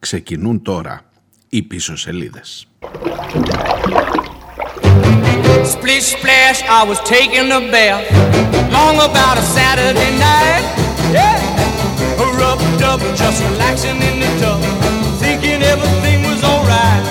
Ξεκινούν τώρα οι πίσω σελίδες. Splish splash, I was taking a bath Long about a Saturday night Yeah, a rub dub, just relaxing in the tub Thinking everything was alright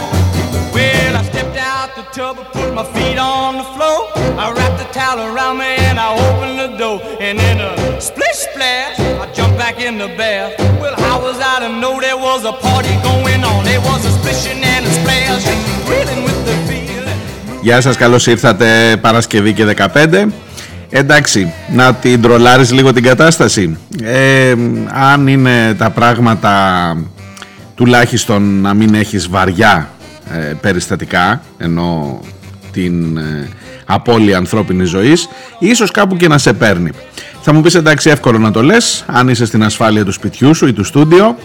Well, I stepped out the tub, put my feet on the floor I wrapped the towel around me and I opened the door And in a splish splash, I jumped back in the bath Well, how was I to know there was a party going on. There was a splishing and a splash. Thrilling with the feeling Γεια σας, καλώς ήρθατε Παρασκευή και 15 Εντάξει, να την τρολάρεις λίγο την κατάσταση. Ε, Αν είναι τα πράγματα τουλάχιστον να μην έχεις βαριά ε, περιστατικά Ενώ την ε, απώλεια ανθρώπινης ζωής Ίσως κάπου και να σε παίρνει Θα μου πεις εντάξει εύκολο να το λες Αν είσαι στην ασφάλεια του σπιτιού σου ή του στούντιο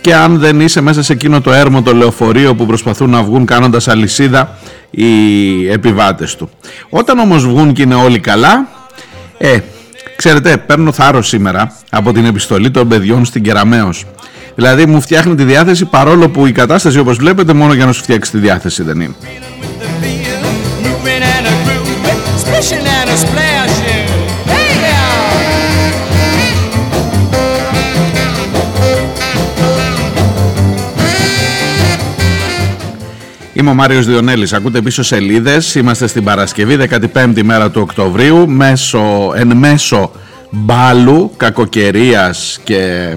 και αν δεν είσαι μέσα σε εκείνο το έρμο το λεωφορείο που προσπαθούν να βγουν κάνοντας αλυσίδα οι επιβάτες του. Όταν όμως βγουν και είναι όλοι καλά, ε, ξέρετε παίρνω θάρρος σήμερα από την επιστολή των παιδιών στην Κεραμέως. Δηλαδή μου φτιάχνει τη διάθεση παρόλο που η κατάσταση όπως βλέπετε μόνο για να σου φτιάξει τη διάθεση δεν είναι. Είμαι ο Μάριος Διονέλης, ακούτε πίσω σελίδες, είμαστε στην Παρασκευή 15η μέρα του Οκτωβρίου. Μέσω, εν μέσω μπάλου, κακοκαιρίας και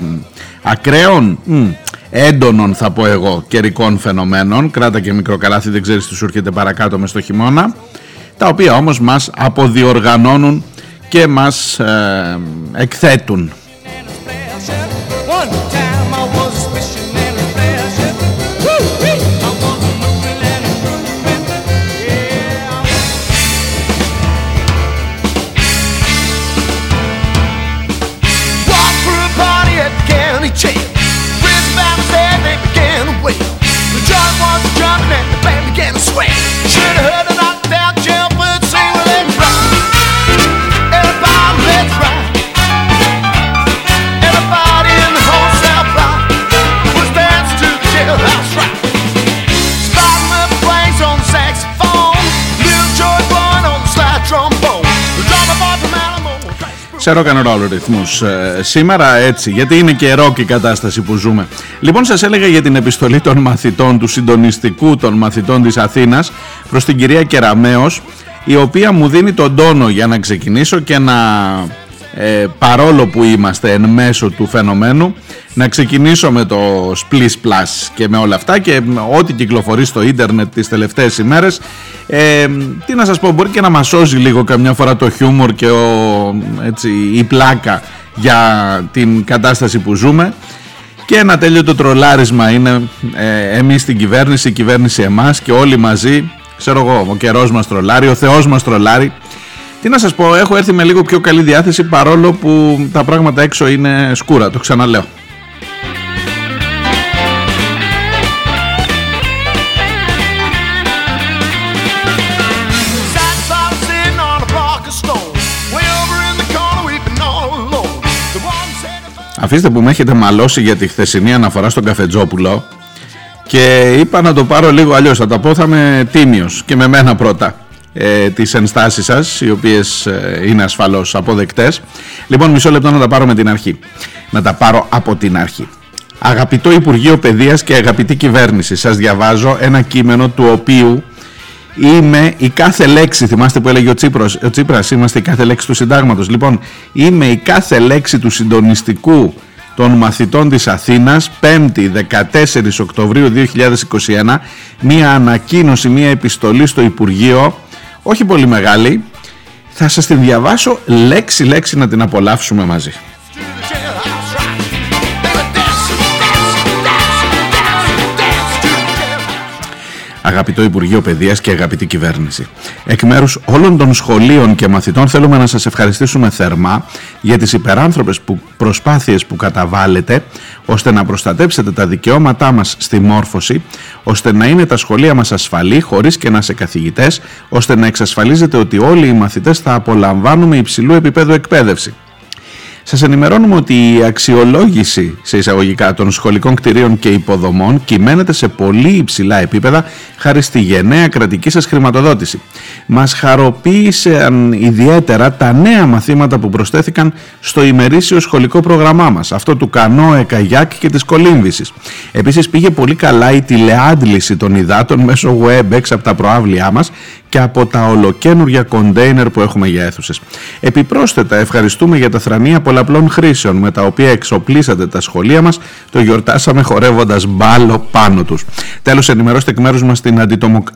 ακραίων, μ, έντονων θα πω εγώ, καιρικών φαινομένων, κράτα και μικροκαλάθι δεν ξέρεις τι σου έρχεται παρακάτω μες στο χειμώνα, τα οποία όμως μας αποδιοργανώνουν και μας ε, εκθέτουν. Σε rock and roll ρυθμούς ε, σήμερα έτσι γιατί είναι και rock η κατάσταση που ζούμε. Λοιπόν σας έλεγα για την επιστολή των μαθητών του συντονιστικού των μαθητών της Αθήνας προς την κυρία Κεραμέως η οποία μου δίνει τον τόνο για να ξεκινήσω και να ε, παρόλο που είμαστε εν μέσω του φαινομένου να ξεκινήσω με το Splish Plus και με όλα αυτά και ό,τι κυκλοφορεί στο ίντερνετ τις τελευταίες ημέρες. Ε, τι να σας πω μπορεί και να μας σώζει λίγο καμιά φορά το χιούμορ και ο, έτσι, η πλάκα για την κατάσταση που ζούμε. Και ένα τέλειο το τρολάρισμα είναι ε, εμείς την κυβέρνηση, η κυβέρνηση εμάς και όλοι μαζί ξέρω εγώ ο καιρός μας τρολάρει, ο Θεός μας τρολάρει τι να σας πω, έχω έρθει με λίγο πιο καλή διάθεση παρόλο που τα πράγματα έξω είναι σκούρα, το ξαναλέω. Αφήστε που με έχετε μαλώσει για τη χθεσινή αναφορά στον Καφετζόπουλο και είπα να το πάρω λίγο αλλιώς, θα τα πω θα είμαι τίμιος και με μένα πρώτα ε, τις ενστάσεις σας οι οποίες ε, είναι ασφαλώς αποδεκτές. Λοιπόν μισό λεπτό να τα πάρω με την αρχή. Να τα πάρω από την αρχή. Αγαπητό Υπουργείο Παιδείας και αγαπητή κυβέρνηση σας διαβάζω ένα κείμενο του οποίου είμαι η κάθε λέξη θυμάστε που έλεγε ο, Τσίπρος, ο Τσίπρας είμαστε η κάθε λέξη του συντάγματος. Λοιπόν είμαι η κάθε λέξη του συντονιστικού των μαθητών της Αθήνας 5η 14 Οκτωβρίου 2021 μία ανακοίνωση, μία επιστολή στο Υπουργείο όχι πολύ μεγάλη, θα σας την διαβάσω λέξη λέξη να την απολαύσουμε μαζί. Αγαπητό Υπουργείο Παιδείας και αγαπητή κυβέρνηση. Εκ μέρους όλων των σχολείων και μαθητών θέλουμε να σας ευχαριστήσουμε θερμά για τις υπεράνθρωπες που, προσπάθειες που καταβάλλετε ώστε να προστατέψετε τα δικαιώματά μας στη μόρφωση, ώστε να είναι τα σχολεία μας ασφαλή χωρίς και να σε καθηγητές, ώστε να εξασφαλίζετε ότι όλοι οι μαθητές θα απολαμβάνουμε υψηλού επίπεδου εκπαίδευση. Σας ενημερώνουμε ότι η αξιολόγηση σε εισαγωγικά των σχολικών κτηρίων και υποδομών κυμαίνεται σε πολύ υψηλά επίπεδα χάρη στη γενναία κρατική σας χρηματοδότηση. Μας χαροποίησαν ιδιαίτερα τα νέα μαθήματα που προσθέθηκαν στο ημερήσιο σχολικό πρόγραμμά μας, αυτό του Κανό, Εκαγιάκ και της Κολύμβησης. Επίσης πήγε πολύ καλά η τηλεάντληση των υδάτων μέσω WebEx από τα προάβλια μας και από τα ολοκένουργια κοντέινερ που έχουμε για αίθουσες. Επιπρόσθετα, ευχαριστούμε για τα θρανία πολλαπλών χρήσεων με τα οποία εξοπλίσατε τα σχολεία μας, το γιορτάσαμε χορεύοντας μπάλο πάνω τους. Τέλος, ενημερώστε εκ μέρους μας την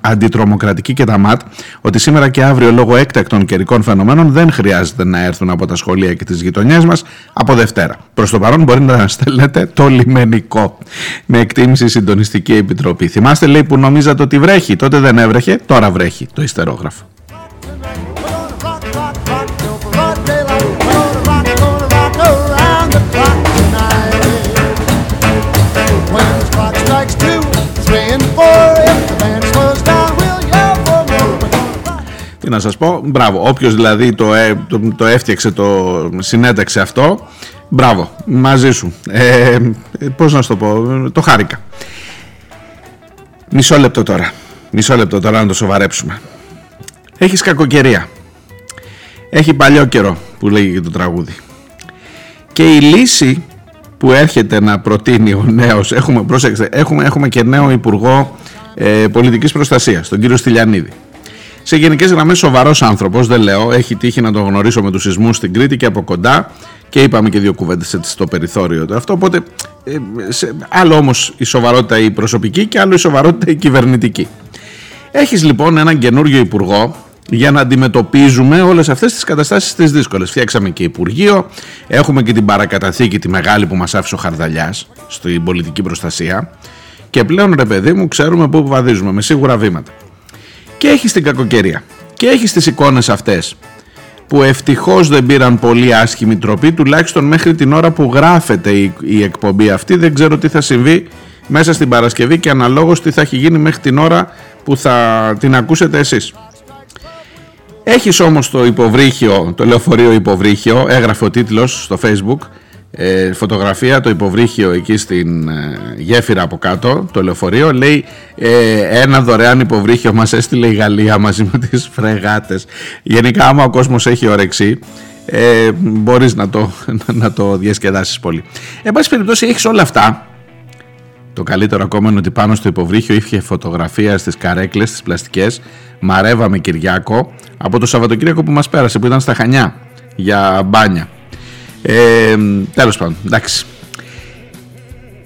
αντιτρομοκρατική και τα ΜΑΤ ότι σήμερα και αύριο λόγω έκτακτων καιρικών φαινομένων δεν χρειάζεται να έρθουν από τα σχολεία και τις γειτονιές μας από Δευτέρα. Προς το παρόν μπορεί να στέλνετε το λιμενικό. Με εκτίμηση συντονιστική επιτροπή. Θυμάστε, λέει, που νομίζατε ότι βρέχει, τότε δεν έβρεχε, τώρα βρέχει το ιστερόγραφο. Να σας πω, μπράβο, όποιος δηλαδή το, ε, το, το έφτιαξε, το συνέταξε αυτό, μπράβο, μαζί σου. Ε, πώς να σου το πω, το χάρηκα. Μισό λεπτό τώρα, μισό λεπτό τώρα να το σοβαρέψουμε. Έχεις κακοκαιρία. Έχει παλιό καιρό που λέγει και το τραγούδι. Και η λύση που έρχεται να προτείνει ο νέος, έχουμε, πρόσεξε, έχουμε, έχουμε και νέο Υπουργό ε, Πολιτικής Προστασίας, τον κύριο Στυλιανίδη. Σε γενικές γραμμές σοβαρός άνθρωπος, δεν λέω, έχει τύχει να τον γνωρίσω με τους σεισμούς στην Κρήτη και από κοντά και είπαμε και δύο κουβέντες έτσι στο περιθώριο του αυτό, οπότε ε, σε, άλλο όμως η σοβαρότητα η προσωπική και άλλο η σοβαρότητα η κυβερνητική. Έχεις λοιπόν έναν καινούριο υπουργό για να αντιμετωπίζουμε όλες αυτές τις καταστάσεις τις δύσκολες. Φτιάξαμε και Υπουργείο, έχουμε και την παρακαταθήκη τη μεγάλη που μας άφησε ο Χαρδαλιάς στην πολιτική προστασία και πλέον ρε παιδί μου ξέρουμε πού βαδίζουμε με σίγουρα βήματα. Και έχεις την κακοκαιρία και έχεις τις εικόνες αυτές που ευτυχώς δεν πήραν πολύ άσχημη τροπή τουλάχιστον μέχρι την ώρα που γράφεται η, η εκπομπή αυτή δεν ξέρω τι θα συμβεί μέσα στην Παρασκευή και αναλόγως τι θα έχει γίνει μέχρι την ώρα που θα την ακούσετε εσείς. Έχεις όμως το υποβρύχιο, το λεωφορείο υποβρύχιο, έγραφε ο τίτλος στο facebook, ε, φωτογραφία το υποβρύχιο εκεί στην ε, γέφυρα από κάτω, το λεωφορείο, λέει ε, ένα δωρεάν υποβρύχιο μας έστειλε η Γαλλία μαζί με τις φρεγάτες. Γενικά άμα ο κόσμος έχει ορεξή, ε, μπορείς να το, να το διασκεδάσεις πολύ. Εν πάση περιπτώσει έχεις όλα αυτά το καλύτερο ακόμα είναι ότι πάνω στο υποβρύχιο είχε φωτογραφία στις καρέκλες, στις πλαστικές Μαρέβα με Κυριάκο από το Σαββατοκύριακο που μας πέρασε που ήταν στα Χανιά για μπάνια. Ε, τέλος πάντων, εντάξει.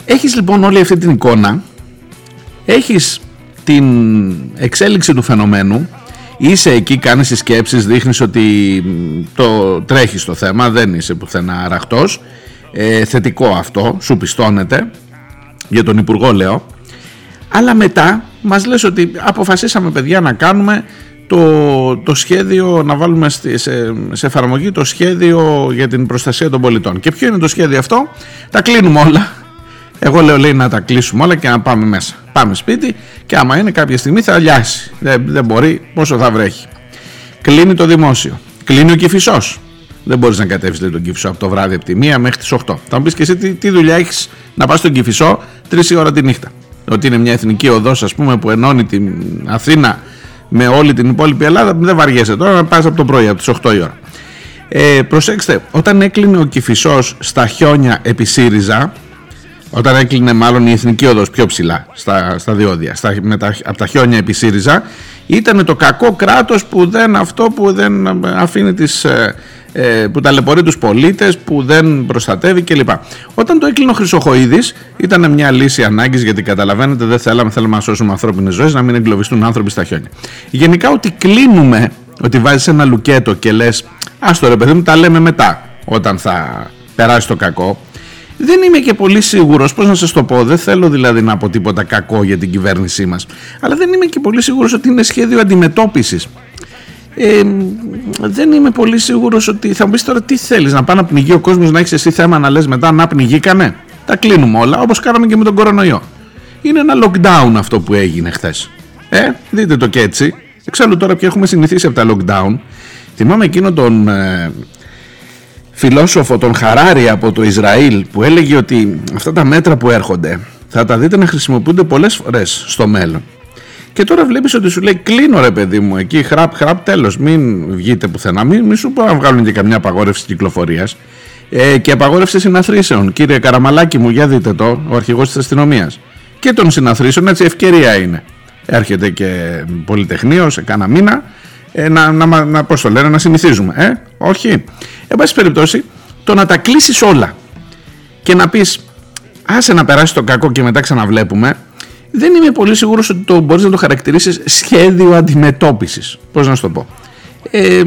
Έχεις λοιπόν όλη αυτή την εικόνα, έχεις την εξέλιξη του φαινομένου, είσαι εκεί, κάνεις τις σκέψεις, δείχνεις ότι το τρέχεις το θέμα, δεν είσαι πουθενά αραχτός, ε, θετικό αυτό, σου πιστώνεται για τον Υπουργό λέω αλλά μετά μας λες ότι αποφασίσαμε παιδιά να κάνουμε το, το σχέδιο, να βάλουμε σε, σε εφαρμογή το σχέδιο για την προστασία των πολιτών. Και ποιο είναι το σχέδιο αυτό, τα κλείνουμε όλα. Εγώ λέω λέει να τα κλείσουμε όλα και να πάμε μέσα. Πάμε σπίτι και άμα είναι κάποια στιγμή θα λιάσει. Δεν, δεν μπορεί, πόσο θα βρέχει. Κλείνει το δημόσιο. Κλείνει ο κυφισός. Δεν μπορείς να κατέβεις τον Κυφισό από το βράδυ από τη μία μέχρι τις 8. Θα μου πεις και εσύ τι, τι δουλειά έχεις να πας στον Κυφισό 3 ώρα τη νύχτα; Ότι είναι μια εθνική οδός, ας πούμε, που ενώνει την Αθήνα με όλη την υπόλοιπη Ελλάδα. Δεν βαριέσαι τώρα να πας από το πρωί, από τις 8 η ώρα. Ε, προσέξτε, όταν έκλεινε ο Κυφισό στα χιόνια επί ΣΥΡΙΖΑ, όταν έκλεινε μάλλον η εθνική οδός πιο ψηλά στα, στα διόδια, στα, με τα, από τα χιόνια επί ΣΥΡΙΖΑ, ήταν το κακό κράτος που δεν αυτό που δεν αφήνει τις, ε, ε, που ταλαιπωρεί τους πολίτες, που δεν προστατεύει κλπ. Όταν το έκλεινε ο Χρυσοχοίδης ήταν μια λύση ανάγκης γιατί καταλαβαίνετε δεν θέλαμε, θέλαμε να σώσουμε ανθρώπινες ζωές, να μην εγκλωβιστούν άνθρωποι στα χιόνια. Γενικά ότι κλείνουμε, ότι βάζεις ένα λουκέτο και λες άστο ρε παιδί μου τα λέμε μετά όταν θα περάσει το κακό δεν είμαι και πολύ σίγουρος, πώς να σας το πω, δεν θέλω δηλαδή να πω τίποτα κακό για την κυβέρνησή μας, αλλά δεν είμαι και πολύ σίγουρος ότι είναι σχέδιο αντιμετώπισης ε, δεν είμαι πολύ σίγουρος ότι θα μου πεις τώρα τι θέλεις να πάει να πνιγεί ο κόσμος να έχεις εσύ θέμα να λες μετά να πνιγήκανε τα κλείνουμε όλα όπως κάναμε και με τον κορονοϊό είναι ένα lockdown αυτό που έγινε χθες. ε, δείτε το και έτσι εξάλλου τώρα πια έχουμε συνηθίσει από τα lockdown θυμάμαι εκείνο τον ε, φιλόσοφο τον Χαράρη από το Ισραήλ που έλεγε ότι αυτά τα μέτρα που έρχονται θα τα δείτε να χρησιμοποιούνται πολλές φορές στο μέλλον. Και τώρα βλέπεις ότι σου λέει κλείνω ρε παιδί μου εκεί χραπ χραπ τέλος μην βγείτε πουθενά μην, μην σου πω να βγάλουν και καμιά απαγόρευση κυκλοφορίας ε, και απαγόρευση συναθρήσεων κύριε Καραμαλάκη μου για δείτε το ο αρχηγός της αστυνομίας και των συναθρήσεων έτσι ευκαιρία είναι έρχεται και πολυτεχνείος σε κάνα μήνα ε, να, να, να, πώς το λένε, να συνηθίζουμε. Ε, όχι. Εν πάση περιπτώσει, το να τα κλείσεις όλα και να πεις άσε να περάσει το κακό και μετά ξαναβλέπουμε, δεν είμαι πολύ σίγουρος ότι το μπορείς να το χαρακτηρίσεις σχέδιο αντιμετώπισης. Πώς να σου το πω. Ε,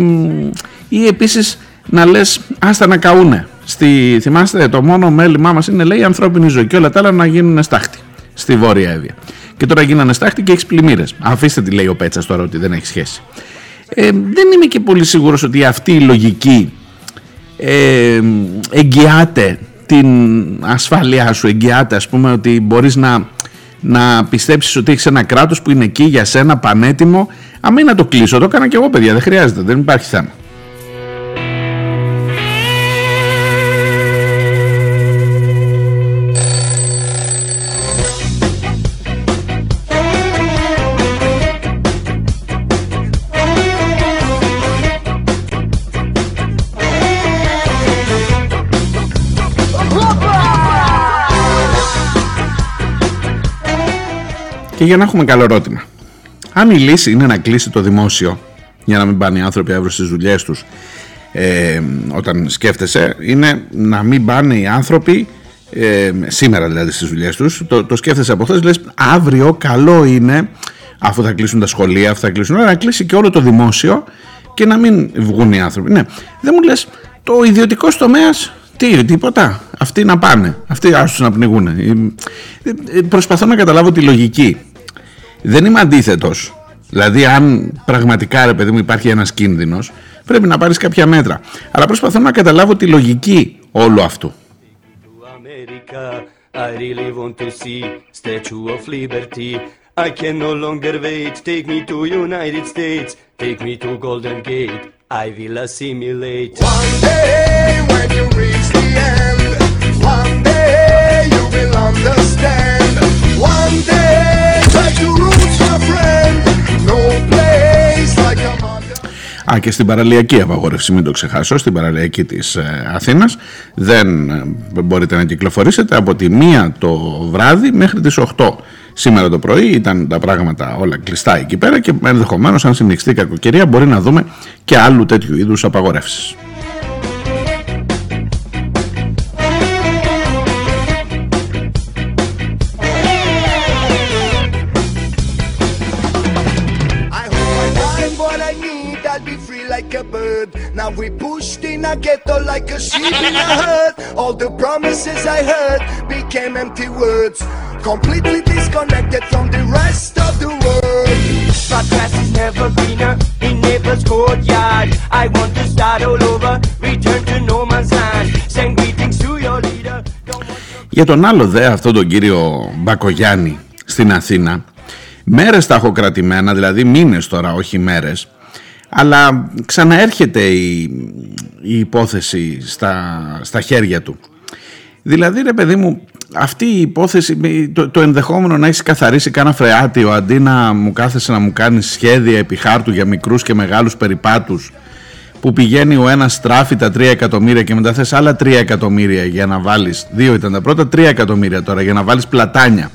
ή επίσης να λες άστα να καούνε. Στη, θυμάστε το μόνο μέλημά μας είναι λέει η ανθρώπινη ζωή και όλα τα άλλα να γίνουν στάχτη στη Βόρεια Εύβοια. Και τώρα γίνανε στάχτη και έχεις πλημμύρες. Αφήστε τη λέει ο Πέτσας τώρα ότι δεν έχει σχέση. Ε, δεν είμαι και πολύ σίγουρος ότι αυτή η λογική ε, εγγυάται την ασφάλειά σου, εγγυάται ας πούμε ότι μπορείς να, να πιστέψεις ότι έχεις ένα κράτος που είναι εκεί για σένα πανέτοιμο. Αμή να το κλείσω, το έκανα και εγώ παιδιά, δεν χρειάζεται, δεν υπάρχει θέμα. Για να έχουμε καλό ερώτημα. Αν η λύση είναι να κλείσει το δημόσιο για να μην πάνε οι άνθρωποι αύριο στις δουλειές τους, ε, όταν σκέφτεσαι, είναι να μην πάνε οι άνθρωποι ε, σήμερα δηλαδή στις δουλειές τους. Το, το σκέφτεσαι από χθες, λες αύριο καλό είναι, αφού θα κλείσουν τα σχολεία, αφού θα κλείσουν όλα, να κλείσει και όλο το δημόσιο και να μην βγουν οι άνθρωποι. Ναι, δεν μου λες, το ιδιωτικό τομέας τι, τίποτα. Αυτοί να πάνε. Αυτοί άσου να πνιγούν. Ε, ε, προσπαθώ να καταλάβω τη λογική δεν είμαι αντίθετο. Δηλαδή, αν πραγματικά ρε παιδί μου υπάρχει ένα κίνδυνο, πρέπει να πάρει κάποια μέτρα. Αλλά προσπαθώ να καταλάβω τη λογική όλου αυτού. I really want to see Statue of Liberty. I can no longer wait. Take me to United States. Take me to Golden Gate. I will assimilate. One day when you reach the end, one day you will understand. One day. Α, και στην παραλιακή απαγόρευση, μην το ξεχάσω, στην παραλιακή της ε, Αθήνας δεν ε, μπορείτε να κυκλοφορήσετε από τη μία το βράδυ μέχρι τις 8. Σήμερα το πρωί ήταν τα πράγματα όλα κλειστά εκεί πέρα και ενδεχομένως αν συνεχιστεί η κακοκαιρία μπορεί να δούμε και άλλου τέτοιου είδους απαγορεύσεις. Now we pushed in a ghetto like a sheep in a herd. All the promises I heard became empty words. Completely disconnected from the rest of the world. But grass is never greener in neighbor's courtyard. I want to start all over, return to no man's land. Send greetings to your leader. Για τον άλλο δε, αυτόν τον κύριο Μπακογιάννη στην Αθήνα, μέρες τα έχω κρατημένα, δηλαδή μήνες τώρα, όχι μέρες, αλλά ξαναέρχεται η, η υπόθεση στα, στα χέρια του. Δηλαδή ρε παιδί μου αυτή η υπόθεση, το, το ενδεχόμενο να έχεις καθαρίσει κάνα φρεάτιο αντί να μου κάθεσαι να μου κάνεις σχέδια επί χάρτου για μικρούς και μεγάλους περιπάτους που πηγαίνει ο ένας στράφει τα 3 εκατομμύρια και μετά θες άλλα 3 εκατομμύρια για να βάλεις, δύο ήταν τα πρώτα, 3 εκατομμύρια τώρα για να βάλεις πλατάνια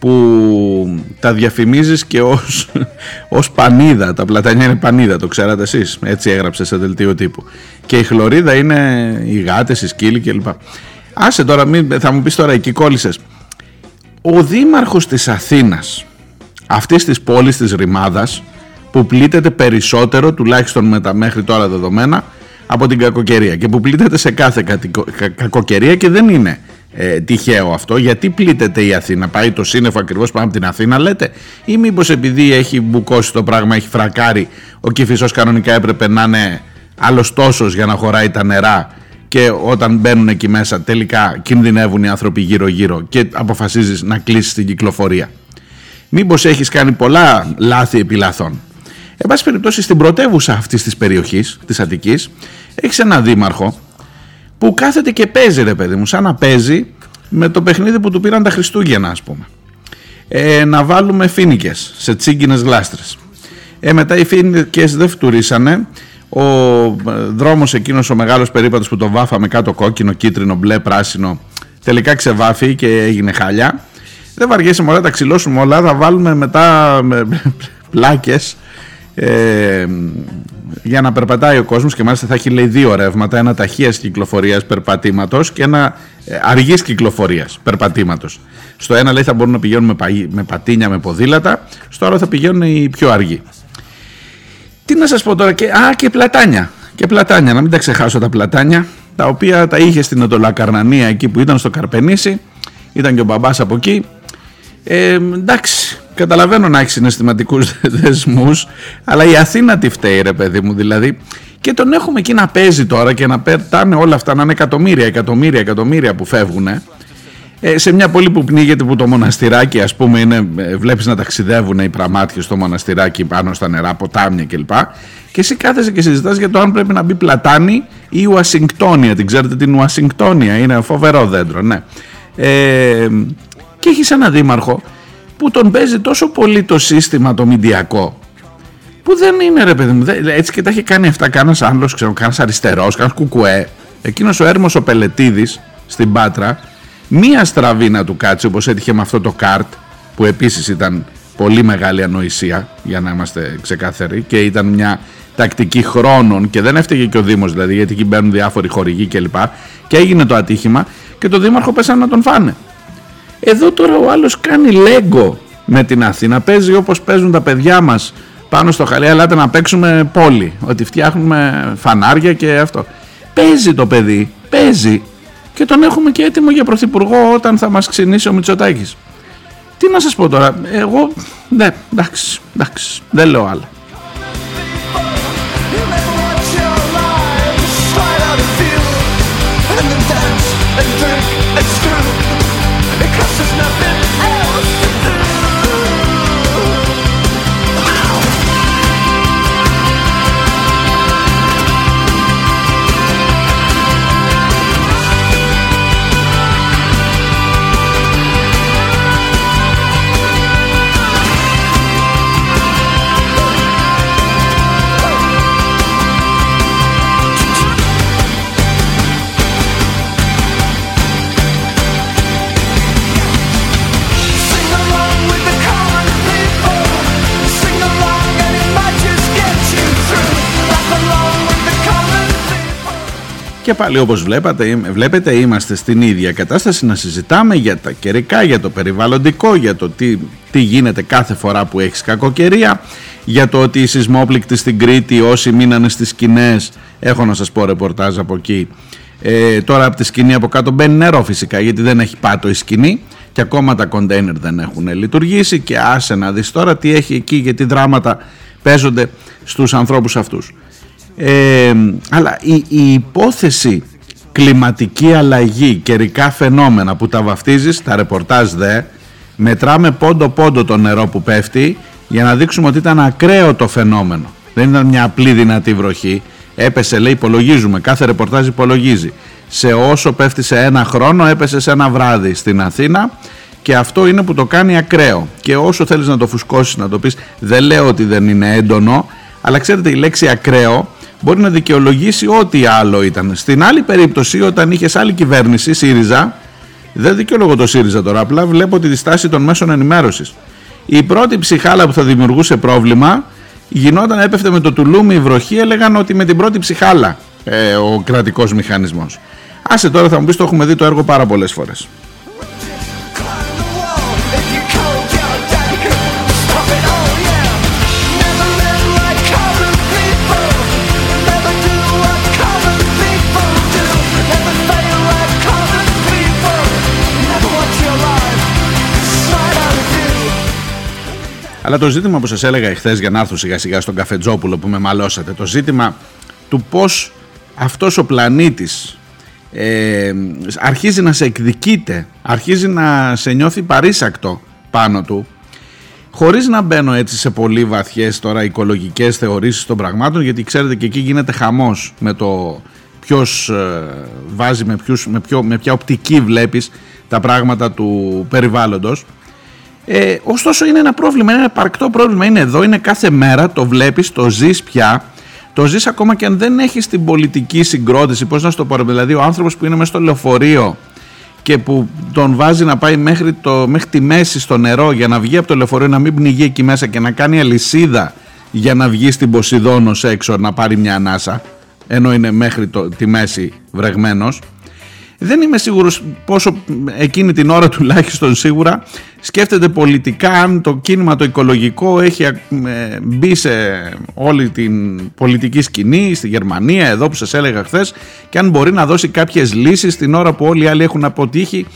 που τα διαφημίζεις και ως, ως πανίδα. Τα πλατανιά είναι πανίδα το ξέρατε εσείς. Έτσι έγραψε σε δελτίο τύπου. Και η χλωρίδα είναι οι γάτες, οι σκύλοι κλπ. Άσε τώρα μην, θα μου πεις τώρα εκεί κόλλησες. Ο δήμαρχος της Αθήνας αυτής της πόλης της Ρημάδας που πλήττεται περισσότερο τουλάχιστον με τα μέχρι τώρα δεδομένα από την κακοκαιρία και που πλήττεται σε κάθε κακοκαιρία και δεν είναι ε, τυχαίο αυτό. Γιατί πλήττεται η Αθήνα, πάει το σύννεφο ακριβώς πάνω από την Αθήνα, λέτε, ή μήπως επειδή έχει μπουκώσει το πράγμα, έχει φρακάρει, ο κυφισός κανονικά έπρεπε να είναι άλλος τόσος για να χωράει τα νερά και όταν μπαίνουν εκεί μέσα τελικά κινδυνεύουν οι άνθρωποι γύρω-γύρω και αποφασίζεις να κλείσεις την κυκλοφορία. Μήπως έχεις κάνει πολλά λάθη επί λαθών; Εν πάση περιπτώσει, στην πρωτεύουσα αυτής της περιοχής, της Αττικής, έχεις ένα δήμαρχο που κάθεται και παίζει ρε παιδί μου, σαν να παίζει με το παιχνίδι που του πήραν τα Χριστούγεννα ας πούμε. Ε, να βάλουμε φίνικες σε τσίγκινες γλάστρες. Ε, μετά οι φίνικες δεν φτουρίσανε. Ο ε, δρόμος εκείνος ο μεγάλος περίπατος που το βάφαμε κάτω κόκκινο, κίτρινο, μπλε, πράσινο τελικά ξεβάφει και έγινε χάλια. Δεν βαριέσαι όλα, τα ξυλώσουμε όλα, θα βάλουμε μετά πλάκες ε, για να περπατάει ο κόσμος και μάλιστα θα έχει λέει δύο ρεύματα, ένα ταχείας κυκλοφορίας περπατήματος και ένα ε, αργής κυκλοφορίας περπατήματος. Στο ένα λέει θα μπορούν να πηγαίνουν με, πατίνια, με ποδήλατα, στο άλλο θα πηγαίνουν οι πιο αργοί. Τι να σας πω τώρα, και, α, και πλατάνια. Και πλατάνια, να μην τα ξεχάσω τα πλατάνια, τα οποία τα είχε στην Οτολακαρνανία εκεί που ήταν στο Καρπενήσι, ήταν και ο μπαμπάς από εκεί. Ε, εντάξει, καταλαβαίνω να έχεις συναισθηματικούς δεσμούς, αλλά η Αθήνα τι φταίει, ρε παιδί μου, δηλαδή. Και τον έχουμε εκεί να παίζει τώρα και να πετάνε όλα αυτά, να είναι εκατομμύρια, εκατομμύρια, εκατομμύρια που φεύγουν. Ε, σε μια πόλη που πνίγεται που το μοναστηράκι ας πούμε είναι, ε, βλέπεις να ταξιδεύουν οι πραμάτια στο μοναστηράκι πάνω στα νερά, ποτάμια κλπ. Και εσύ κάθεσαι και συζητάς για το αν πρέπει να μπει πλατάνη ή Ουασιγκτόνια. Την ξέρετε την Ουασιγκτόνια, είναι φοβερό δέντρο, ναι. Ε, και έχεις ένα δήμαρχο που τον παίζει τόσο πολύ το σύστημα το μηντιακό που δεν είναι ρε παιδί μου, έτσι και τα έχει κάνει αυτά κανένας άλλος, ξέρω, κανένας αριστερός, κανένας κουκουέ. Εκείνος ο Έρμος ο Πελετίδης στην Πάτρα, μία στραβή να του κάτσει όπως έτυχε με αυτό το καρτ που επίσης ήταν πολύ μεγάλη ανοησία για να είμαστε ξεκάθαροι και ήταν μια τακτική χρόνων και δεν έφταιγε και ο Δήμος δηλαδή γιατί εκεί μπαίνουν διάφοροι χορηγοί κλπ. Και, και έγινε το ατύχημα και το Δήμαρχο πέσανε να τον φάνε. Εδώ τώρα ο άλλος κάνει λέγκο με την Αθήνα. Παίζει όπως παίζουν τα παιδιά μας πάνω στο χαλί. Ελάτε να παίξουμε πόλη. Ότι φτιάχνουμε φανάρια και αυτό. Παίζει το παιδί. Παίζει. Και τον έχουμε και έτοιμο για πρωθυπουργό όταν θα μας ξυνήσει ο Μητσοτάκης. Τι να σας πω τώρα. Εγώ, ναι, εντάξει, εντάξει, δεν λέω άλλα. Και πάλι όπως βλέπετε, βλέπετε είμαστε στην ίδια κατάσταση να συζητάμε για τα καιρικά, για το περιβαλλοντικό, για το τι, τι γίνεται κάθε φορά που έχεις κακοκαιρία, για το ότι οι σεισμόπληκτοι στην Κρήτη όσοι μείνανε στις σκηνές, έχω να σας πω ρεπορτάζ από εκεί, ε, τώρα από τη σκηνή από κάτω μπαίνει νερό φυσικά γιατί δεν έχει πάτο η σκηνή και ακόμα τα κοντέινερ δεν έχουν λειτουργήσει και άσε να δεις τώρα τι έχει εκεί γιατί δράματα παίζονται στους ανθρώπους αυτούς. Ε, αλλά η, η υπόθεση κλιματική αλλαγή, καιρικά φαινόμενα που τα βαφτίζεις, τα ρεπορτάζ δε, μετράμε πόντο πόντο το νερό που πέφτει για να δείξουμε ότι ήταν ακραίο το φαινόμενο. Δεν ήταν μια απλή δυνατή βροχή. Έπεσε, λέει, υπολογίζουμε. Κάθε ρεπορτάζ υπολογίζει. Σε όσο πέφτει σε ένα χρόνο, έπεσε σε ένα βράδυ στην Αθήνα και αυτό είναι που το κάνει ακραίο. Και όσο θέλεις να το φουσκώσεις, να το πεις, δεν λέω ότι δεν είναι έντονο, αλλά ξέρετε η λέξη ακραίο μπορεί να δικαιολογήσει ό,τι άλλο ήταν. Στην άλλη περίπτωση, όταν είχες άλλη κυβέρνηση, ΣΥΡΙΖΑ, δεν δικαιολογώ το ΣΥΡΙΖΑ τώρα, απλά βλέπω τη διστάση των μέσων ενημέρωσης. Η πρώτη ψυχάλα που θα δημιουργούσε πρόβλημα γινόταν, έπεφτε με το τουλούμι η βροχή, έλεγαν ότι με την πρώτη ψυχάλα ε, ο κρατικός μηχανισμός. Άσε τώρα θα μου πεις το έχουμε δει το έργο πάρα πολλές φορές. Αλλά το ζήτημα που σας έλεγα εχθές για να έρθω σιγά σιγά στον καφετζόπουλο που με μαλώσατε, το ζήτημα του πώς αυτός ο πλανήτης ε, αρχίζει να σε εκδικείται, αρχίζει να σε νιώθει παρήσακτο πάνω του, χωρίς να μπαίνω έτσι σε πολύ βαθιές τώρα οικολογικές θεωρήσεις των πραγμάτων, γιατί ξέρετε και εκεί γίνεται χαμός με το ποιος ε, βάζει με, ποιους, με, ποιο, με ποια οπτική βλέπεις τα πράγματα του περιβάλλοντος ε, ωστόσο είναι ένα πρόβλημα, είναι ένα παρκτό πρόβλημα. Είναι εδώ, είναι κάθε μέρα, το βλέπεις, το ζεις πια. Το ζεις ακόμα και αν δεν έχεις την πολιτική συγκρότηση πώς να σου το πω δηλαδή ο άνθρωπος που είναι μέσα στο λεωφορείο και που τον βάζει να πάει μέχρι, το, μέχρι τη μέση στο νερό για να βγει από το λεωφορείο να μην πνιγεί εκεί μέσα και να κάνει αλυσίδα για να βγει στην Ποσειδόνος έξω να πάρει μια ανάσα ενώ είναι μέχρι το, τη μέση βρεγμένος δεν είμαι σίγουρος πόσο εκείνη την ώρα τουλάχιστον σίγουρα. Σκέφτεται πολιτικά αν το κίνημα το οικολογικό έχει ε, μπει σε όλη την πολιτική σκηνή στη Γερμανία εδώ που σας έλεγα χθες και αν μπορεί να δώσει κάποιες λύσεις την ώρα που όλοι οι άλλοι έχουν αποτύχει.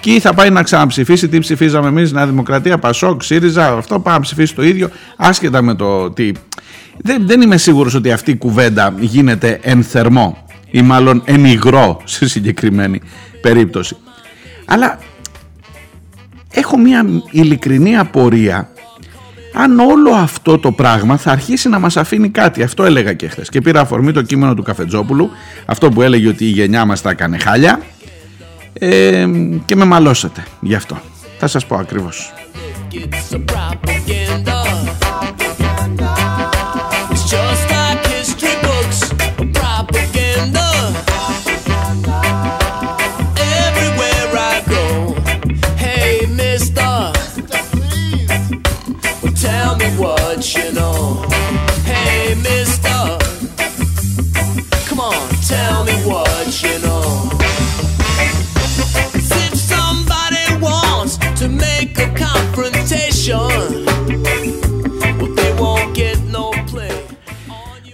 Και θα πάει να ξαναψηφίσει τι ψηφίζαμε εμείς Νέα Δημοκρατία, Πασόκ, ΣΥΡΙΖΑ αυτό πάει να ψηφίσει το ίδιο άσχετα με το τι. Δεν, δεν είμαι σίγουρος ότι αυτή η κουβέντα γίνεται εν θερμό ή μάλλον εν υγρό σε συγκεκριμένη περίπτωση. Αλλά έχω μια ειλικρινή απορία αν όλο αυτό το πράγμα θα αρχίσει να μας αφήνει κάτι. Αυτό έλεγα και χθες. Και πήρα αφορμή το κείμενο του Καφετζόπουλου, αυτό που έλεγε ότι η γενιά μας τα έκανε χάλια ε, και με μαλώσατε γι' αυτό. Θα σας πω ακριβώς.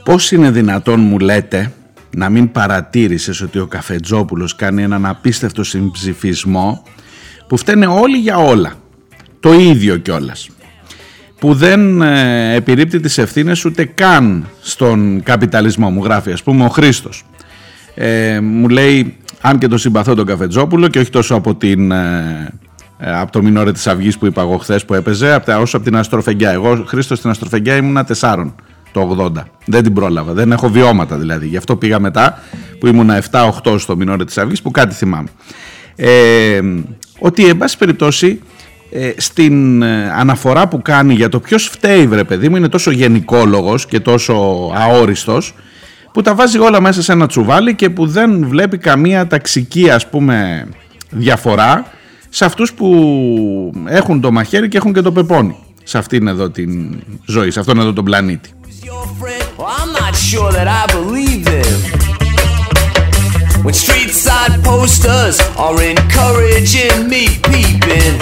Πώς είναι δυνατόν μου λέτε να μην παρατήρησες ότι ο Καφετζόπουλος κάνει έναν απίστευτο συμψηφισμό που φταίνε όλοι για όλα. Το ίδιο κιόλας. Που δεν ε, επιρρύπτει τις ευθύνες ούτε καν στον καπιταλισμό μου γράφει ας πούμε ο Χρήστος. Ε, μου λέει αν και το συμπαθώ τον Καφετζόπουλο και όχι τόσο από την... Ε, ε από το μηνόρε της Αυγής που είπα εγώ χθες που έπαιζε, όσο από την Αστροφεγγιά. Εγώ, Χρήστος, στην Αστροφεγγιά ήμουνα τεσσάρων το 80. Δεν την πρόλαβα. Δεν έχω βιώματα δηλαδή. Γι' αυτό πήγα μετά που ήμουνα 7-8 στο μηνόρε της Αυγής που κάτι θυμάμαι. Ε, ότι εν πάση περιπτώσει ε, στην ε, αναφορά που κάνει για το ποιος φταίει βρε παιδί μου είναι τόσο γενικόλογος και τόσο αόριστος που τα βάζει όλα μέσα σε ένα τσουβάλι και που δεν βλέπει καμία ταξική ας πούμε διαφορά σε αυτούς που έχουν το μαχαίρι και έχουν και το πεπόνι σε αυτήν εδώ την ζωή, σε αυτόν εδώ τον πλανήτη. your friend? Well, I'm not sure that I believe them. When street side posters are encouraging me peeping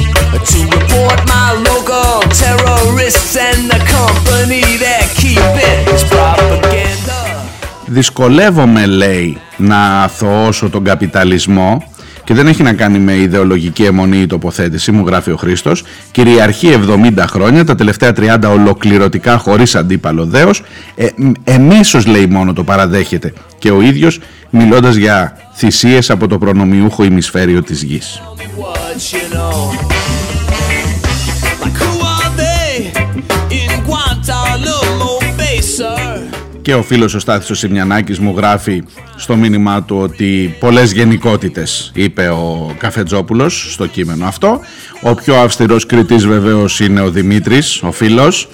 to report my local terrorists and the company that keep it is propaganda. Δυσκολεύομαι λέει να αθωώσω τον καπιταλισμό και δεν έχει να κάνει με ιδεολογική αιμονή ή τοποθέτηση, μου γράφει ο Χρήστος. Κυριαρχεί 70 χρόνια, τα τελευταία 30 ολοκληρωτικά χωρίς αντίπαλο δέος. Ε, Εμέσω λέει μόνο το παραδέχεται και ο ίδιος μιλώντας για θυσίες από το προνομιούχο ημισφαίριο της γης. Και ο φίλος ο Στάθης ο Σιμιανάκης μου γράφει στο μήνυμά του ότι πολλές γενικότητες είπε ο Καφετζόπουλος στο κείμενο αυτό. Ο πιο αυστηρός κριτής βεβαίως είναι ο Δημήτρης, ο φίλος,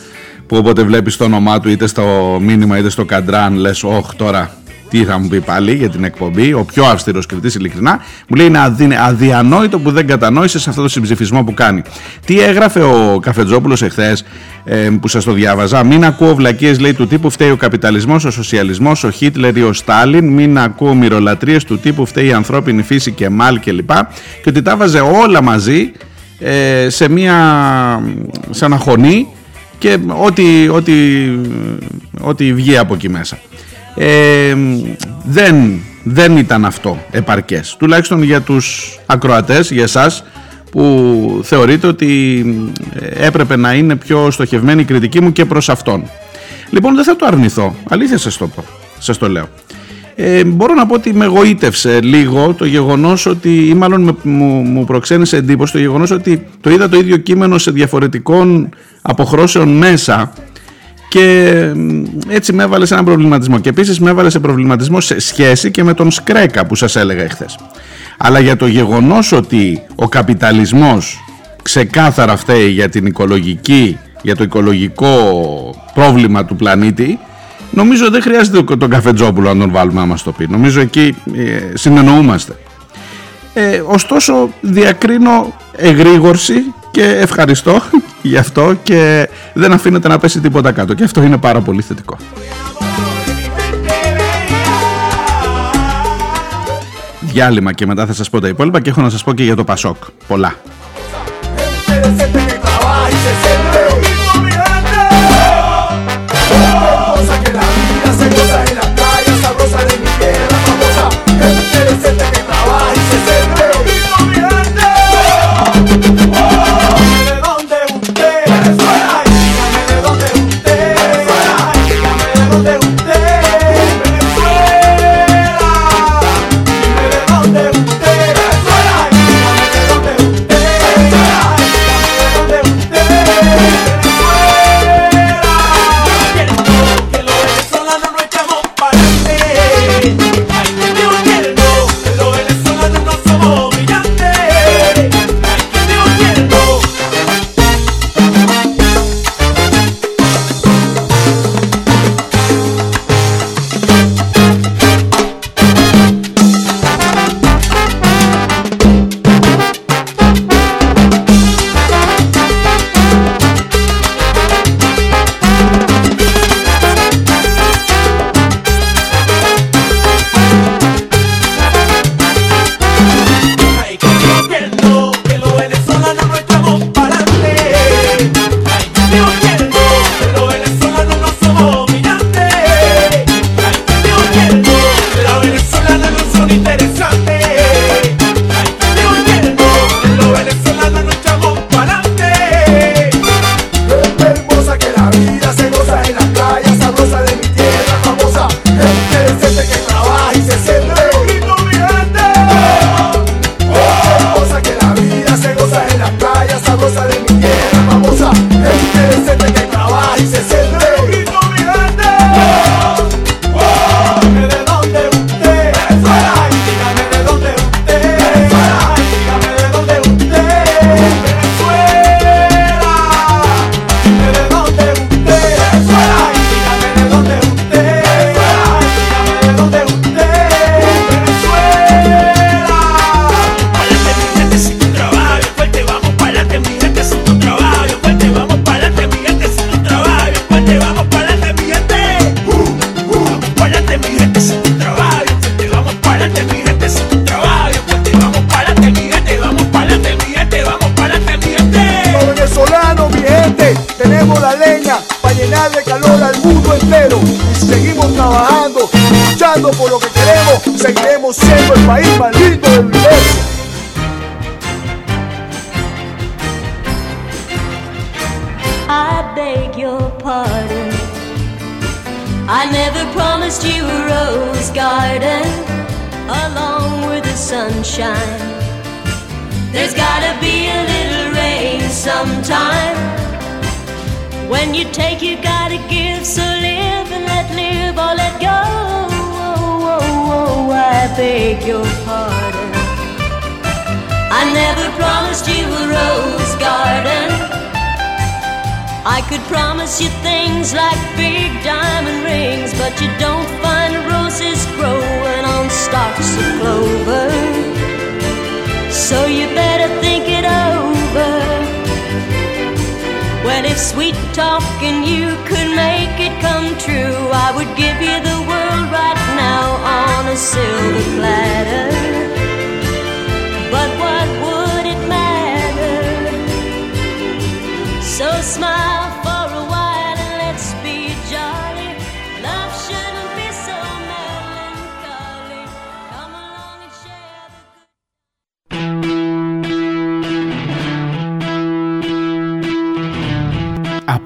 που όποτε βλέπεις το όνομά του είτε στο μήνυμα είτε στο καντράν λες «Ωχ τώρα τι θα μου πει πάλι για την εκπομπή, ο πιο αυστηρός κριτής, ειλικρινά, μου λέει είναι αδιανόητο που δεν κατανόησες σε αυτό το συμψηφισμό που κάνει. Τι έγραφε ο Καφετζόπουλος εχθές ε, που σας το διάβαζα, Μην ακούω βλακίες, λέει του τύπου φταίει ο καπιταλισμός, ο σοσιαλισμός, ο Χίτλερ ή ο Στάλιν, μην ακούω μυρολατρίες του τύπου φταίει η ανθρώπινη φύση και μάλ κλπ. Και, και ότι τα βάζε όλα μαζί ε, σε μια σαν αχωνή και ό,τι, ό,τι, ό,τι βγει από εκεί μέσα ε, δεν, δεν ήταν αυτό επαρκές. Τουλάχιστον για τους ακροατές, για εσάς που θεωρείτε ότι ε, έπρεπε να είναι πιο στοχευμένη η κριτική μου και προς αυτόν. Λοιπόν δεν θα το αρνηθώ, αλήθεια σας το πω. Σας το λέω. Ε, μπορώ να πω ότι με εγωίτευσε λίγο το γεγονός ότι ή μάλλον μου, μου προξένησε εντύπωση το γεγονός ότι το είδα το ίδιο κείμενο σε διαφορετικών αποχρώσεων μέσα και έτσι με έβαλε σε ένα προβληματισμό. Και επίσης με έβαλε σε προβληματισμό σε σχέση και με τον Σκρέκα που σας έλεγα εχθές. Αλλά για το γεγονός ότι ο καπιταλισμός ξεκάθαρα φταίει για την οικολογική, για το οικολογικό πρόβλημα του πλανήτη, νομίζω δεν χρειάζεται τον καφετζόπουλο να τον βάλουμε άμα το πει. Νομίζω εκεί ε, συνεννοούμαστε. Ε, ωστόσο διακρίνω εγρήγορση και ευχαριστώ γι' αυτό και δεν αφήνεται να πέσει τίποτα κάτω και αυτό είναι πάρα πολύ θετικό. Διάλειμμα και μετά θα σας πω τα υπόλοιπα και έχω να σας πω και για το Πασόκ. Πολλά. leña para llenar de calor al mundo entero. Y seguimos trabajando, luchando por lo que queremos, seguiremos siendo el país más lindo del universo. I beg your pardon. I never promised you a rose garden along with the sunshine. There's gotta be a little rain sometime. When you take, you gotta give. So live and let live or let go. Oh, oh, oh, I beg your pardon. I never promised you a rose garden. I could promise you things like big diamond rings, but you don't find roses growing on stalks of clover. So you better think it over. And if sweet talking you could make it come true, I would give you the world right now on a silver platter. But what would it matter? So smile.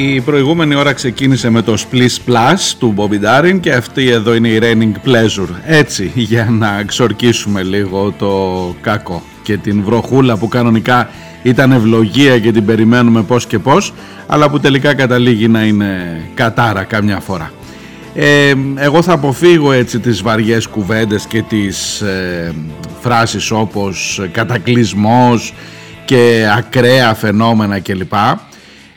Η προηγούμενη ώρα ξεκίνησε με το Splish Plus του Bobby Darin και αυτή εδώ είναι η Raining Pleasure. Έτσι, για να ξορκίσουμε λίγο το κακό και την βροχούλα που κανονικά ήταν ευλογία και την περιμένουμε πώς και πώς, αλλά που τελικά καταλήγει να είναι κατάρα καμιά φορά. Ε, εγώ θα αποφύγω έτσι τις βαριές κουβέντες και τις ε, φράσεις όπως κατακλυσμός και ακραία φαινόμενα κλπ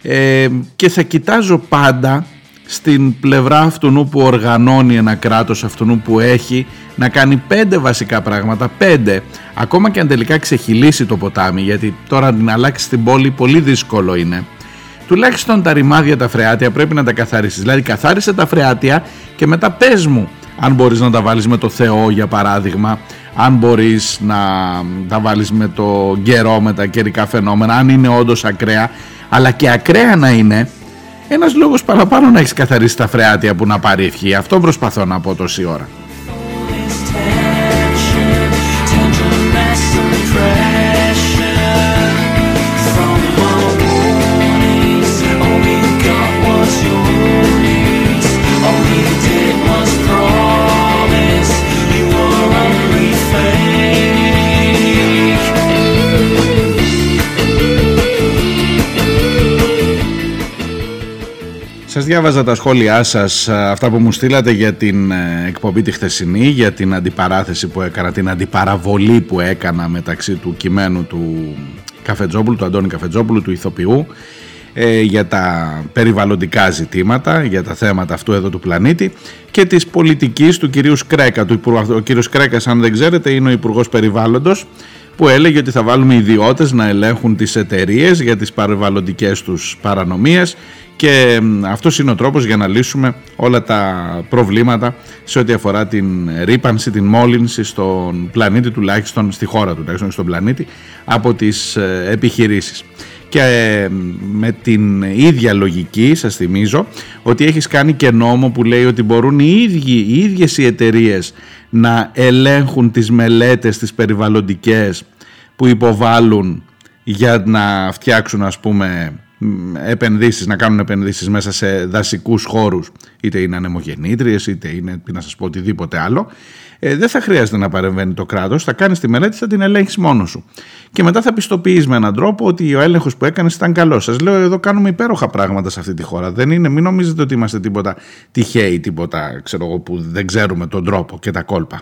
ε, και θα κοιτάζω πάντα στην πλευρά αυτού που οργανώνει ένα κράτος, αυτού που έχει να κάνει πέντε βασικά πράγματα, πέντε, ακόμα και αν τελικά ξεχυλήσει το ποτάμι, γιατί τώρα να αλλάξει την πόλη πολύ δύσκολο είναι. Τουλάχιστον τα ρημάδια, τα φρεάτια πρέπει να τα καθαρίσεις. Δηλαδή καθάρισε τα φρεάτια και μετά πες μου αν μπορείς να τα βάλεις με το Θεό για παράδειγμα, αν μπορείς να τα βάλεις με το καιρό, με τα καιρικά φαινόμενα, αν είναι όντως ακραία, αλλά και ακραία να είναι, ένας λόγος παραπάνω να έχεις καθαρίσει τα φρεάτια που να πάρει ευχή. Αυτό προσπαθώ να πω τόση ώρα. Σας διάβαζα τα σχόλιά σας, αυτά που μου στείλατε για την ε, εκπομπή τη χθεσινή, για την αντιπαράθεση που έκανα, την αντιπαραβολή που έκανα μεταξύ του κειμένου του Καφετζόπουλου, του Αντώνη Καφετζόπουλου, του ηθοποιού, ε, για τα περιβαλλοντικά ζητήματα, για τα θέματα αυτού εδώ του πλανήτη και της πολιτικής του κυρίου Σκρέκα. Του, ο κύριος Σκρέκας, αν δεν ξέρετε, είναι ο Υπουργός Περιβάλλοντος, που έλεγε ότι θα βάλουμε ιδιώτες να ελέγχουν τις εταιρείες για τις περιβαλλοντικές τους παρανομίες και αυτός είναι ο τρόπος για να λύσουμε όλα τα προβλήματα σε ό,τι αφορά την ρήπανση, την μόλυνση στον πλανήτη τουλάχιστον, στη χώρα τουλάχιστον στον πλανήτη από τις ε, επιχειρήσεις. Και ε, με την ίδια λογική σας θυμίζω ότι έχεις κάνει και νόμο που λέει ότι μπορούν οι, ίδιοι, οι ίδιες οι εταιρείες να ελέγχουν τις μελέτες τις περιβαλλοντικές που υποβάλλουν για να φτιάξουν ας πούμε επενδύσεις, να κάνουν επενδύσεις μέσα σε δασικούς χώρους, είτε είναι ανεμογεννήτριες, είτε είναι, να σας πω, οτιδήποτε άλλο, ε, δεν θα χρειάζεται να παρεμβαίνει το κράτος, θα κάνεις τη μελέτη, θα την ελέγχεις μόνος σου. Και μετά θα πιστοποιείς με έναν τρόπο ότι ο έλεγχος που έκανες ήταν καλός. Σας λέω, εδώ κάνουμε υπέροχα πράγματα σε αυτή τη χώρα. Δεν είναι, μην νομίζετε ότι είμαστε τίποτα τυχαίοι, τίποτα ξέρω εγώ, που δεν ξέρουμε τον τρόπο και τα κόλπα.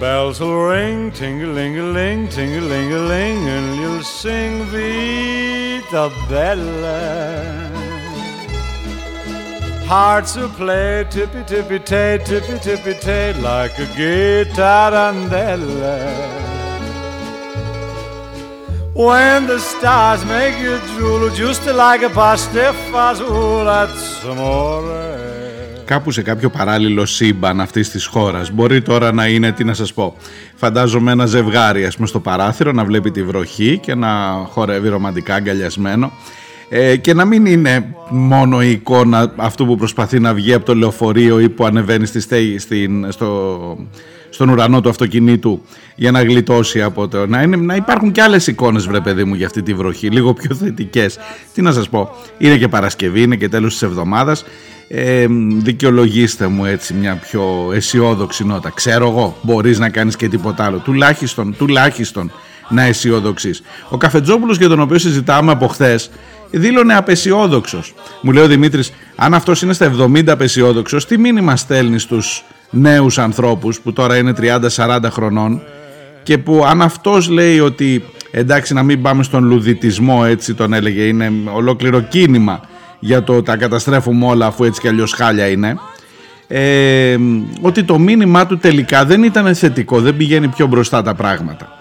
Bells will ring, ting-a-ling-a-ling, ting-a-ling-a-ling, and you'll sing Vita Bella. Hearts will play tippy-tippy-tay, tippy-tippy-tay, like a guitar guitarandella. When the stars make you drool, just like a pasta fazool, that's amore. Κάπου σε κάποιο παράλληλο σύμπαν αυτής της χώρας. Μπορεί τώρα να είναι, τι να σας πω, φαντάζομαι ένα ζευγάρι ας πούμε, στο παράθυρο να βλέπει τη βροχή και να χορεύει ρομαντικά αγκαλιασμένο ε, και να μην είναι μόνο η εικόνα αυτού που προσπαθεί να βγει από το λεωφορείο ή που ανεβαίνει στη στέγη, στην, στο, στον ουρανό του αυτοκινήτου για να γλιτώσει από το... Να, είναι, να υπάρχουν και άλλες εικόνες βρε παιδί μου για αυτή τη βροχή, λίγο πιο θετικές. Τι να σας πω, είναι και Παρασκευή, είναι και τέλος της εβδομάδας ε, δικαιολογήστε μου έτσι μια πιο αισιόδοξη νότα. Ξέρω εγώ, μπορείς να κάνεις και τίποτα άλλο. Τουλάχιστον, τουλάχιστον να αισιόδοξεις. Ο Καφετζόπουλος για τον οποίο συζητάμε από χθες δήλωνε απεσιόδοξος. Μου λέει ο Δημήτρης, αν αυτός είναι στα 70 απεσιόδοξος, τι μήνυμα στέλνει στους νέους ανθρώπους που τώρα είναι 30-40 χρονών και που αν αυτός λέει ότι εντάξει να μην πάμε στον λουδιτισμό έτσι τον έλεγε είναι ολόκληρο κίνημα για το τα καταστρέφουμε όλα αφού έτσι κι αλλιώς χάλια είναι ε, ότι το μήνυμά του τελικά δεν ήταν θετικό, δεν πηγαίνει πιο μπροστά τα πράγματα.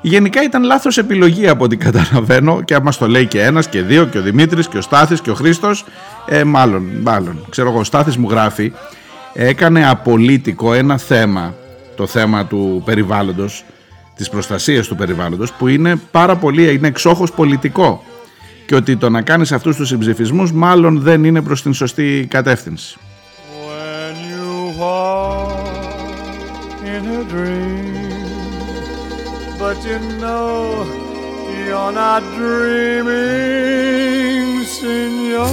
Γενικά ήταν λάθος επιλογή από ό,τι καταλαβαίνω και άμα το λέει και ένας και δύο και ο Δημήτρης και ο Στάθης και ο Χρήστος ε, μάλλον, μάλλον, ξέρω εγώ ο Στάθης μου γράφει έκανε απολύτικο ένα θέμα το θέμα του περιβάλλοντος της προστασίας του περιβάλλοντος που είναι πάρα πολύ, είναι εξόχως πολιτικό και ότι το να κάνεις αυτούς τους συμψηφισμούς μάλλον δεν είναι προς την σωστή κατεύθυνση. but you know you're not dreaming, signore.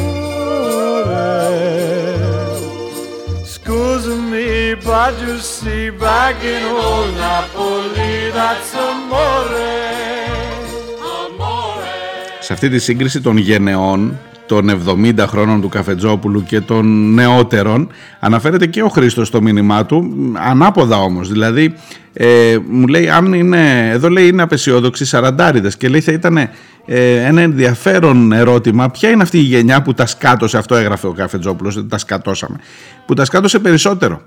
Scusa me, but you see, back in old Napoli, that's amore. Σε αυτή τη σύγκριση των γενεών των 70 χρόνων του Καφετζόπουλου και των νεότερων αναφέρεται και ο Χρήστος στο μήνυμά του ανάποδα όμως. Δηλαδή ε, μου λέει αν είναι εδώ λέει είναι απεσιόδοξοι σαραντάριδες και λέει θα ήταν ε, ένα ενδιαφέρον ερώτημα. Ποια είναι αυτή η γενιά που τα σκάτωσε αυτό έγραφε ο Καφετζόπουλος τα σκατώσαμε που τα σκάτωσε περισσότερο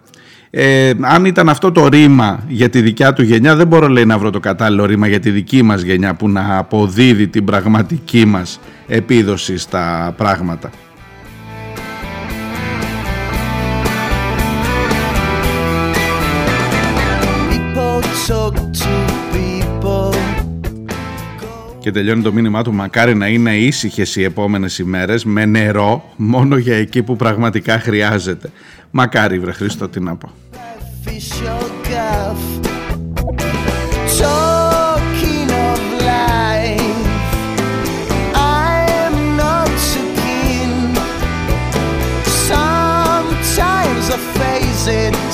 ε, αν ήταν αυτό το ρήμα για τη δικιά του γενιά δεν μπορώ λέει να βρω το κατάλληλο ρήμα για τη δική μας γενιά που να αποδίδει την πραγματική μας επίδοση στα πράγματα. Και τελειώνει το μήνυμά του μακάρι να είναι ήσυχες οι επόμενες ημέρες με νερό μόνο για εκεί που πραγματικά χρειάζεται. Μακάρι βρε Χρήστο τι να πω.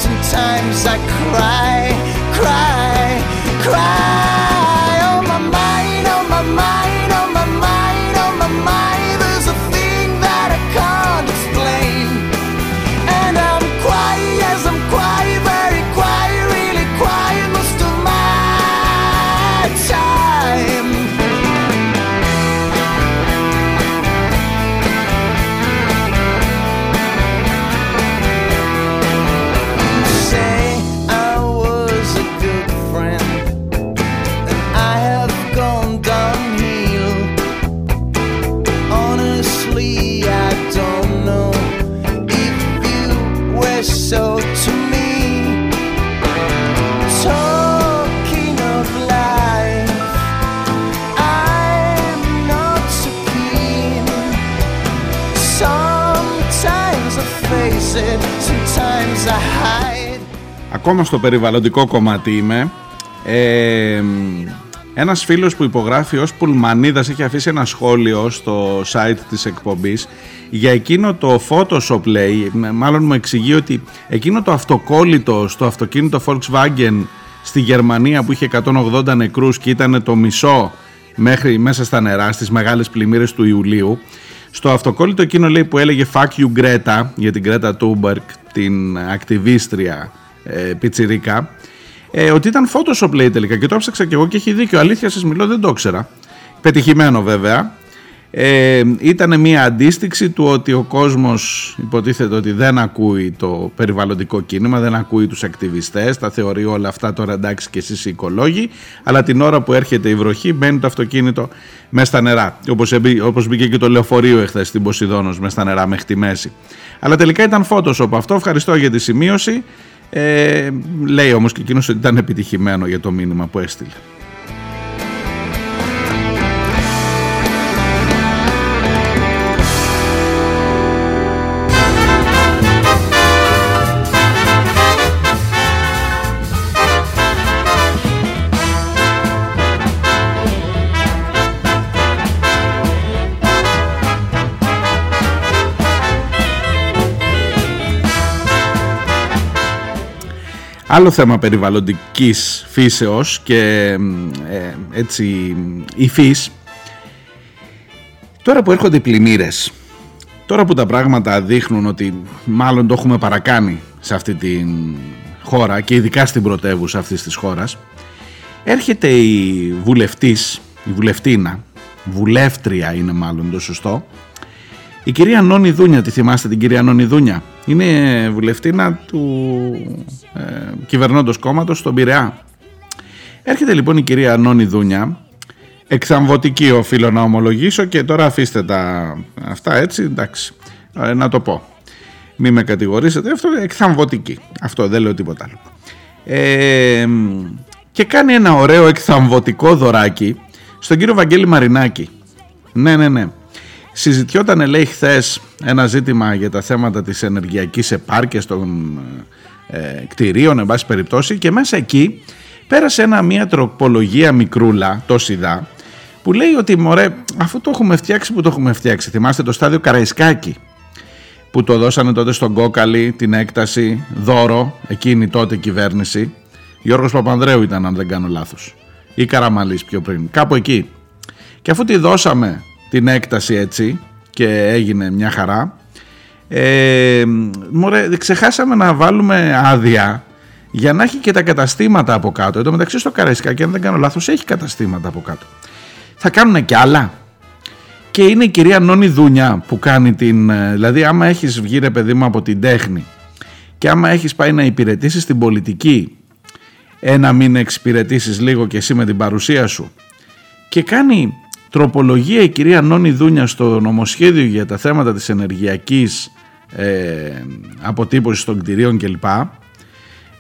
Sometimes I cry, cry, cry ακόμα στο περιβαλλοντικό κομμάτι είμαι. Ε, ένας φίλος που υπογράφει ως Πουλμανίδας έχει αφήσει ένα σχόλιο στο site της εκπομπής για εκείνο το Photoshop λέει, μάλλον μου εξηγεί ότι εκείνο το αυτοκόλλητο στο αυτοκίνητο Volkswagen στη Γερμανία που είχε 180 νεκρούς και ήταν το μισό μέχρι μέσα στα νερά στις μεγάλες πλημμύρες του Ιουλίου στο αυτοκόλλητο εκείνο λέει που έλεγε Fuck you Greta για την Greta Thunberg την ακτιβίστρια ε, πιτσιρίκα ε, ότι ήταν Photoshop λέει τελικά. Και το έψαξα και εγώ και έχει δίκιο. Αλήθεια σας μιλώ δεν το ήξερα. Πετυχημένο βέβαια. Ε, ήταν μια αντίστοιξη του ότι ο κόσμος υποτίθεται ότι δεν ακούει το περιβαλλοντικό κίνημα, δεν ακούει τους ακτιβιστές, τα θεωρεί όλα αυτά τώρα εντάξει και εσείς οι οικολόγοι, αλλά την ώρα που έρχεται η βροχή μπαίνει το αυτοκίνητο μέσα στα νερά, όπως, όπως μπήκε και το λεωφορείο εχθές στην Ποσειδόνος μέσα στα νερά μέχρι τη μέση. Αλλά τελικά ήταν Photoshop αυτό, ευχαριστώ για τη σημείωση. Ε, λέει όμως και εκείνος ότι ήταν επιτυχημένο για το μήνυμα που έστειλε. Άλλο θέμα περιβαλλοντικής φύσεως και ε, έτσι υφής Τώρα που έρχονται οι πλημμύρες Τώρα που τα πράγματα δείχνουν ότι μάλλον το έχουμε παρακάνει σε αυτή την χώρα και ειδικά στην πρωτεύουσα αυτής της χώρας έρχεται η βουλευτής, η βουλευτήνα, βουλεύτρια είναι μάλλον το σωστό η κυρία Νόνη Δούνια, τη θυμάστε την κυρία Νόνη Δούνια; Είναι βουλευτήνα του ε, κυβερνώντος κόμματος στον Πειραιά. Έρχεται λοιπόν η κυρία Νόνη Δούνια, εξαμβωτική οφείλω να ομολογήσω και τώρα αφήστε τα αυτά έτσι, εντάξει, ε, να το πω. Μη με κατηγορήσετε, αυτό είναι εκθαμβωτική. Αυτό δεν λέω τίποτα άλλο. Ε, και κάνει ένα ωραίο εκθαμβωτικό δωράκι στον κύριο Βαγγέλη Μαρινάκη. Ναι, ναι, ναι. Συζητιόταν λέει χθες ένα ζήτημα για τα θέματα της ενεργειακής επάρκειας των ε, κτηρίων εν πάση περιπτώσει και μέσα εκεί πέρασε ένα, μια τροπολογία μικρούλα, το ΣΥΔΑ που λέει ότι μωρέ αφού το έχουμε φτιάξει που το έχουμε φτιάξει θυμάστε το στάδιο Καραϊσκάκη που το δώσανε τότε στον Κόκαλη την έκταση δώρο εκείνη τότε κυβέρνηση. Γιώργος Παπανδρέου ήταν αν δεν κάνω λάθος ή Καραμαλής πιο πριν κάπου εκεί. Και αφού τη δώσαμε την έκταση έτσι και έγινε μια χαρά. Ε, μωρέ, ξεχάσαμε να βάλουμε άδεια για να έχει και τα καταστήματα από κάτω. Εν τω μεταξύ στο Καραϊσκάκι, αν δεν κάνω λάθος, έχει καταστήματα από κάτω. Θα κάνουν και άλλα. Και είναι η κυρία Νόνη Δούνια που κάνει την... Ε, δηλαδή άμα έχεις βγει ρε παιδί μου από την τέχνη και άμα έχεις πάει να υπηρετήσεις την πολιτική ένα μήνα εξυπηρετήσεις λίγο και εσύ με την παρουσία σου και κάνει τροπολογία η κυρία Νόνη Δούνια στο νομοσχέδιο για τα θέματα της ενεργειακής ε, αποτύπωσης των κτηρίων κλπ.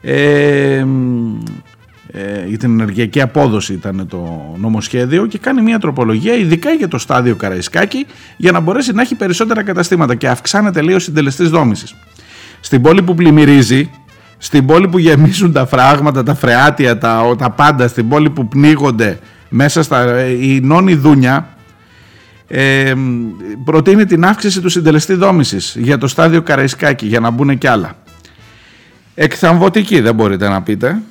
Ε, ε, για την ενεργειακή απόδοση ήταν το νομοσχέδιο και κάνει μια τροπολογία ειδικά για το στάδιο Καραϊσκάκη για να μπορέσει να έχει περισσότερα καταστήματα και αυξάνεται λίγο ο συντελεστής δόμησης. Στην πόλη που πλημμυρίζει, στην πόλη που γεμίζουν τα φράγματα, τα φρεάτια, τα, τα πάντα, στην πόλη που πνίγονται μέσα στα, η Νόνη Δούνια ε, προτείνει την αύξηση του συντελεστή δόμησης για το στάδιο Καραϊσκάκη για να μπουν και άλλα. Εκθαμβωτική δεν μπορείτε να πείτε.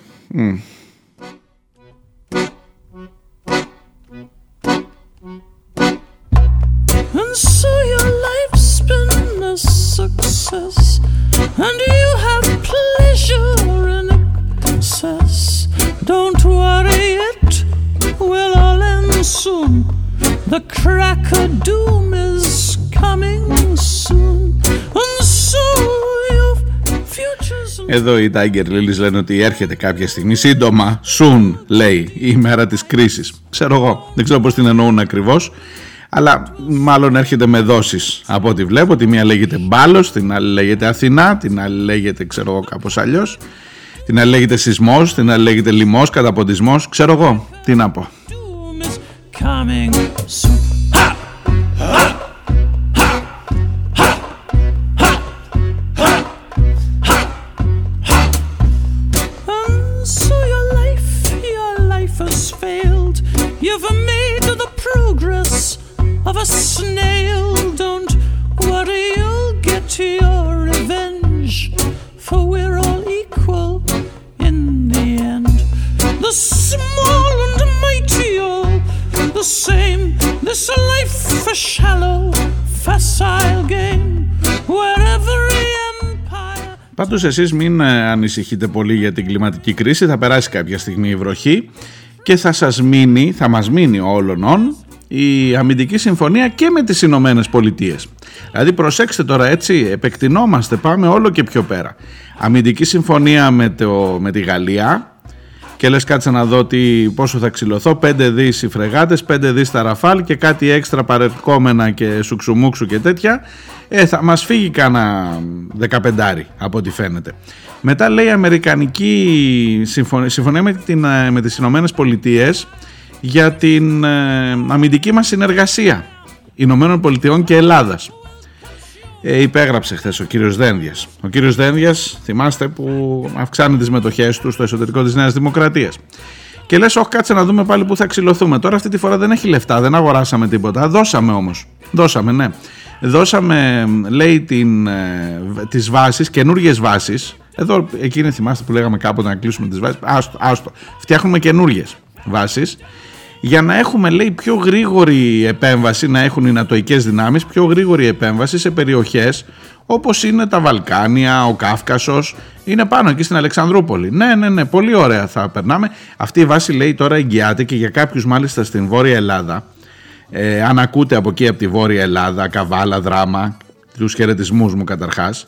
And you have pleasure in excess. Don't worry will all end soon; The crack of doom is coming soon. And so your futures... Εδώ οι Tiger Lilies λένε ότι έρχεται κάποια στιγμή σύντομα, soon λέει η ημέρα της κρίσης. Ξέρω εγώ, δεν ξέρω πώς την εννοούν ακριβώς αλλά μάλλον έρχεται με δόσεις από ό,τι βλέπω. Τη μία λέγεται Μπάλος, την άλλη λέγεται Αθηνά, την άλλη λέγεται ξέρω εγώ κάπως αλλιώς. Την άλλη λέγεται σεισμός, την άλλη λέγεται λοιμός, καταποντισμός, ξέρω εγώ, τι να πω. Πάντως εσείς μην ε, ανησυχείτε πολύ για την κλιματική κρίση, θα περάσει κάποια στιγμή η βροχή και θα σας μείνει, θα μας μείνει όλων η αμυντική συμφωνία και με τις Ηνωμένες Πολιτείες. Δηλαδή προσέξτε τώρα έτσι, επεκτηνόμαστε, πάμε όλο και πιο πέρα. Αμυντική συμφωνία με, το, με τη Γαλλία και λες κάτσε να δω τι, πόσο θα ξυλωθώ, 5 δις οι φρεγάτες, 5 δις τα ραφάλ και κάτι έξτρα παρελκόμενα και σουξουμούξου και τέτοια, ε, θα μας φύγει κάνα 15 από ό,τι φαίνεται. Μετά λέει η Αμερικανική συμφωνία, συμφωνία με, την, ε, με τις Ηνωμένες Πολιτείες για την ε, αμυντική μας συνεργασία Ηνωμένων Πολιτειών και Ελλάδας. Ε, υπέγραψε χθες ο κύριος Δένδιας. Ο κύριος Δένδιας, θυμάστε, που αυξάνει τις μετοχές του στο εσωτερικό της Νέας Δημοκρατίας. Και λες, όχι κάτσε να δούμε πάλι που θα ξυλωθούμε. Τώρα αυτή τη φορά δεν έχει λεφτά, δεν αγοράσαμε τίποτα. Δώσαμε όμως. Δώσαμε, ναι. Δώσαμε, λέει, την, ε, τις βάσεις, καινούργιες βάσεις. Εδώ, εκείνη θυμάστε που λέγαμε κάποτε να κλείσουμε τις βάσεις. Άστο, άστο. Φτιάχνουμε καινούργιες βάσεις για να έχουμε λέει πιο γρήγορη επέμβαση, να έχουν οι νατοικές δυνάμεις πιο γρήγορη επέμβαση σε περιοχές όπως είναι τα Βαλκάνια, ο Κάφκασος, είναι πάνω εκεί στην Αλεξανδρούπολη. Ναι, ναι, ναι, πολύ ωραία θα περνάμε. Αυτή η βάση λέει τώρα εγγυάται και για κάποιους μάλιστα στην Βόρεια Ελλάδα, ε, αν ακούτε από εκεί από τη Βόρεια Ελλάδα, Καβάλα, Δράμα, τους χαιρετισμούς μου καταρχάς,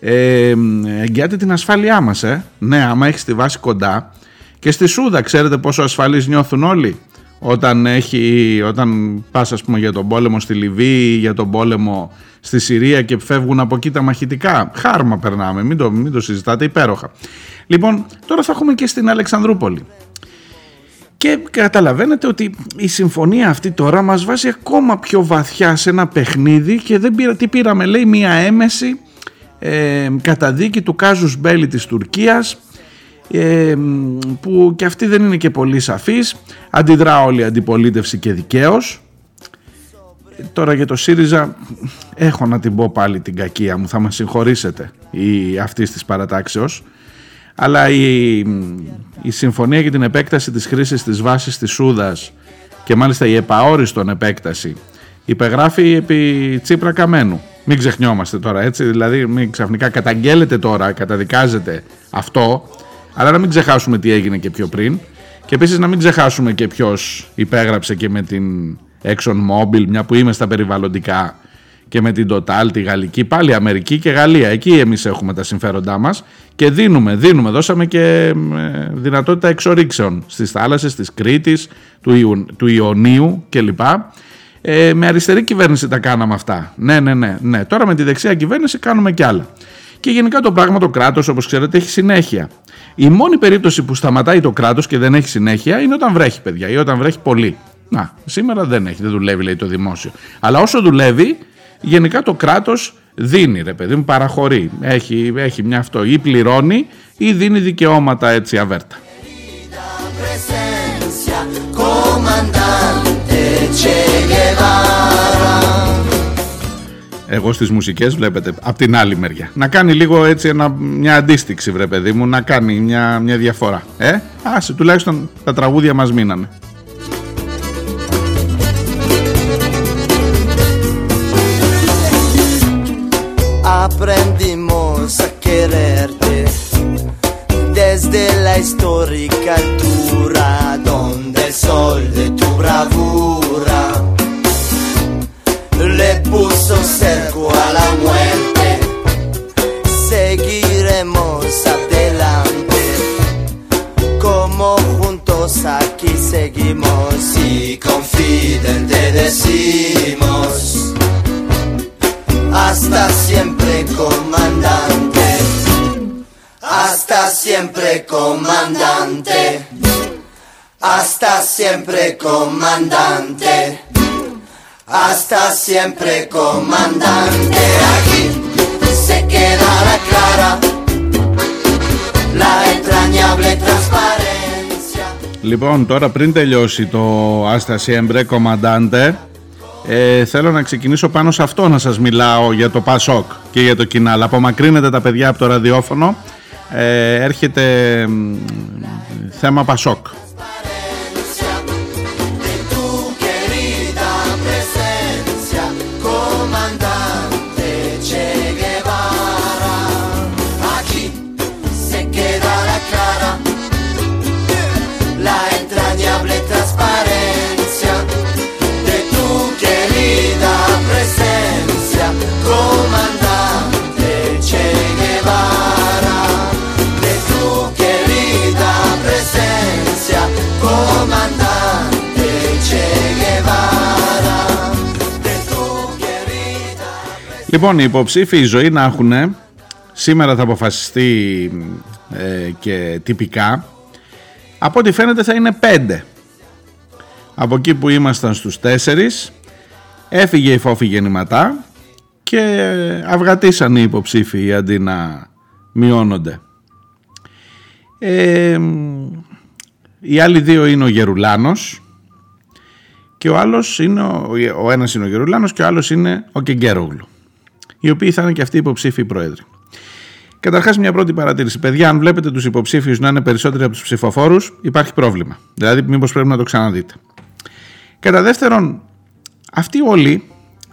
ε, εγγυάται την ασφάλειά μας, ε. Ναι, άμα έχεις τη βάση κοντά, και στη Σούδα ξέρετε πόσο ασφαλείς νιώθουν όλοι; Όταν, έχει, όταν πας ας πούμε για τον πόλεμο στη Λιβύη, για τον πόλεμο στη Συρία και φεύγουν από εκεί τα μαχητικά. Χάρμα περνάμε, μην το, μην το συζητάτε, υπέροχα. Λοιπόν, τώρα θα έχουμε και στην Αλεξανδρούπολη. Και καταλαβαίνετε ότι η συμφωνία αυτή τώρα μας βάζει ακόμα πιο βαθιά σε ένα παιχνίδι και δεν πήρα, τι πήραμε λέει μια έμεση ε, καταδίκη του Κάζους Μπέλη της Τουρκίας ε, που και αυτή δεν είναι και πολύ σαφής. Αντιδρά όλη η αντιπολίτευση και δικαίως. Τώρα για το ΣΥΡΙΖΑ έχω να την πω πάλι την κακία μου θα με συγχωρήσετε η, αυτής της παρατάξεως. Αλλά η, η συμφωνία για την επέκταση της χρήσης της βάσης της Σούδας και μάλιστα η επαόριστον επέκταση υπεγράφει επί Τσίπρα Καμένου. Μην ξεχνιόμαστε τώρα έτσι δηλαδή μην ξαφνικά καταγγέλλεται τώρα καταδικάζεται αυτό αλλά να μην ξεχάσουμε τι έγινε και πιο πριν. Και επίσης να μην ξεχάσουμε και ποιος υπέγραψε και με την Exxon Mobil, μια που είμαι στα περιβαλλοντικά και με την Total, τη Γαλλική, πάλι Αμερική και Γαλλία. Εκεί εμείς έχουμε τα συμφέροντά μας και δίνουμε, δίνουμε, δώσαμε και δυνατότητα εξορίξεων στις θάλασσες της Κρήτης, του, του Ιωνίου κλπ. Ε, με αριστερή κυβέρνηση τα κάναμε αυτά. Ναι, ναι, ναι, ναι. Τώρα με τη δεξιά κυβέρνηση κάνουμε κι άλλα. Και γενικά το πράγμα το κράτος όπως ξέρετε έχει συνέχεια. Η μόνη περίπτωση που σταματάει το κράτος και δεν έχει συνέχεια είναι όταν βρέχει παιδιά ή όταν βρέχει πολύ. Να, σήμερα δεν έχει, δεν δουλεύει λέει το δημόσιο. Αλλά όσο δουλεύει, γενικά το κράτος δίνει ρε παιδί μου, παραχωρεί. Έχει, έχει μια αυτό ή πληρώνει ή δίνει δικαιώματα έτσι αβέρτα. Εγώ στις μουσικές βλέπετε από την άλλη μεριά. Να κάνει λίγο έτσι ένα, μια αντίστοιξη βρε παιδί μου να κάνει μια, μια διαφορά. Ε, άσε τουλάχιστον τα τραγούδια μας μείνανε. Aprendimos a quererte desde la histórica altura donde el sol de tu bravura le puso cerco a la muerte. Seguiremos adelante, como juntos aquí seguimos y confidente decimos, hasta siempre comandante, hasta siempre comandante, hasta siempre comandante. Hasta siempre comandante. Aquí se quedará clara la entrañable transparencia. Λοιπόν, τώρα πριν τελειώσει το Άσταση Εμπρέ Κομαντάντε, ε, θέλω να ξεκινήσω πάνω σε αυτό να σας μιλάω για το Πασόκ και για το Κινάλ. Απομακρύνετε τα παιδιά από το ραδιόφωνο. Ε, έρχεται θέμα Πασόκ. Λοιπόν, οι υποψήφοι ζωή να έχουν, σήμερα θα αποφασιστεί ε, και τυπικά, από ό,τι φαίνεται θα είναι πέντε. Από εκεί που ήμασταν στους τέσσερις, έφυγε η φόφη γεννηματά και αυγατήσαν οι υποψήφοι αντί να μειώνονται. Ε, οι άλλοι δύο είναι ο Γερουλάνος και ο άλλος είναι ο, ο ένας είναι ο Γερουλάνος και ο άλλος είναι ο Κεγκέρογλου οι οποίοι θα είναι και αυτοί υποψήφοι πρόεδροι. Καταρχάς, μια πρώτη παρατήρηση. Παιδιά, αν βλέπετε τους υποψήφιους να είναι περισσότεροι από τους ψηφοφόρους, υπάρχει πρόβλημα. Δηλαδή, μήπως πρέπει να το ξαναδείτε. Κατά δεύτερον, αυτοί όλοι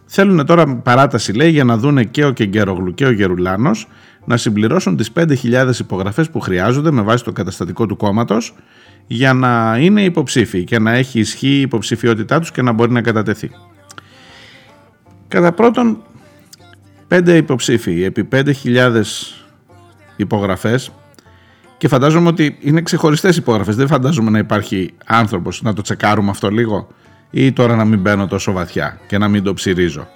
θέλουν τώρα παράταση, λέει, για να δούνε και ο Κεγκέρογλου και ο Γερουλάνος να συμπληρώσουν τις 5.000 υπογραφές που χρειάζονται με βάση το καταστατικό του κόμματος για να είναι υποψήφοι και να έχει ισχύ η υποψηφιότητά τους και να μπορεί να κατατεθεί. Κατά πρώτον, πέντε υποψήφοι επί 5.000 υπογραφές και φαντάζομαι ότι είναι ξεχωριστές υπογραφές. Δεν φαντάζομαι να υπάρχει άνθρωπος να το τσεκάρουμε αυτό λίγο ή τώρα να μην μπαίνω τόσο βαθιά και να μην το ψυρίζω.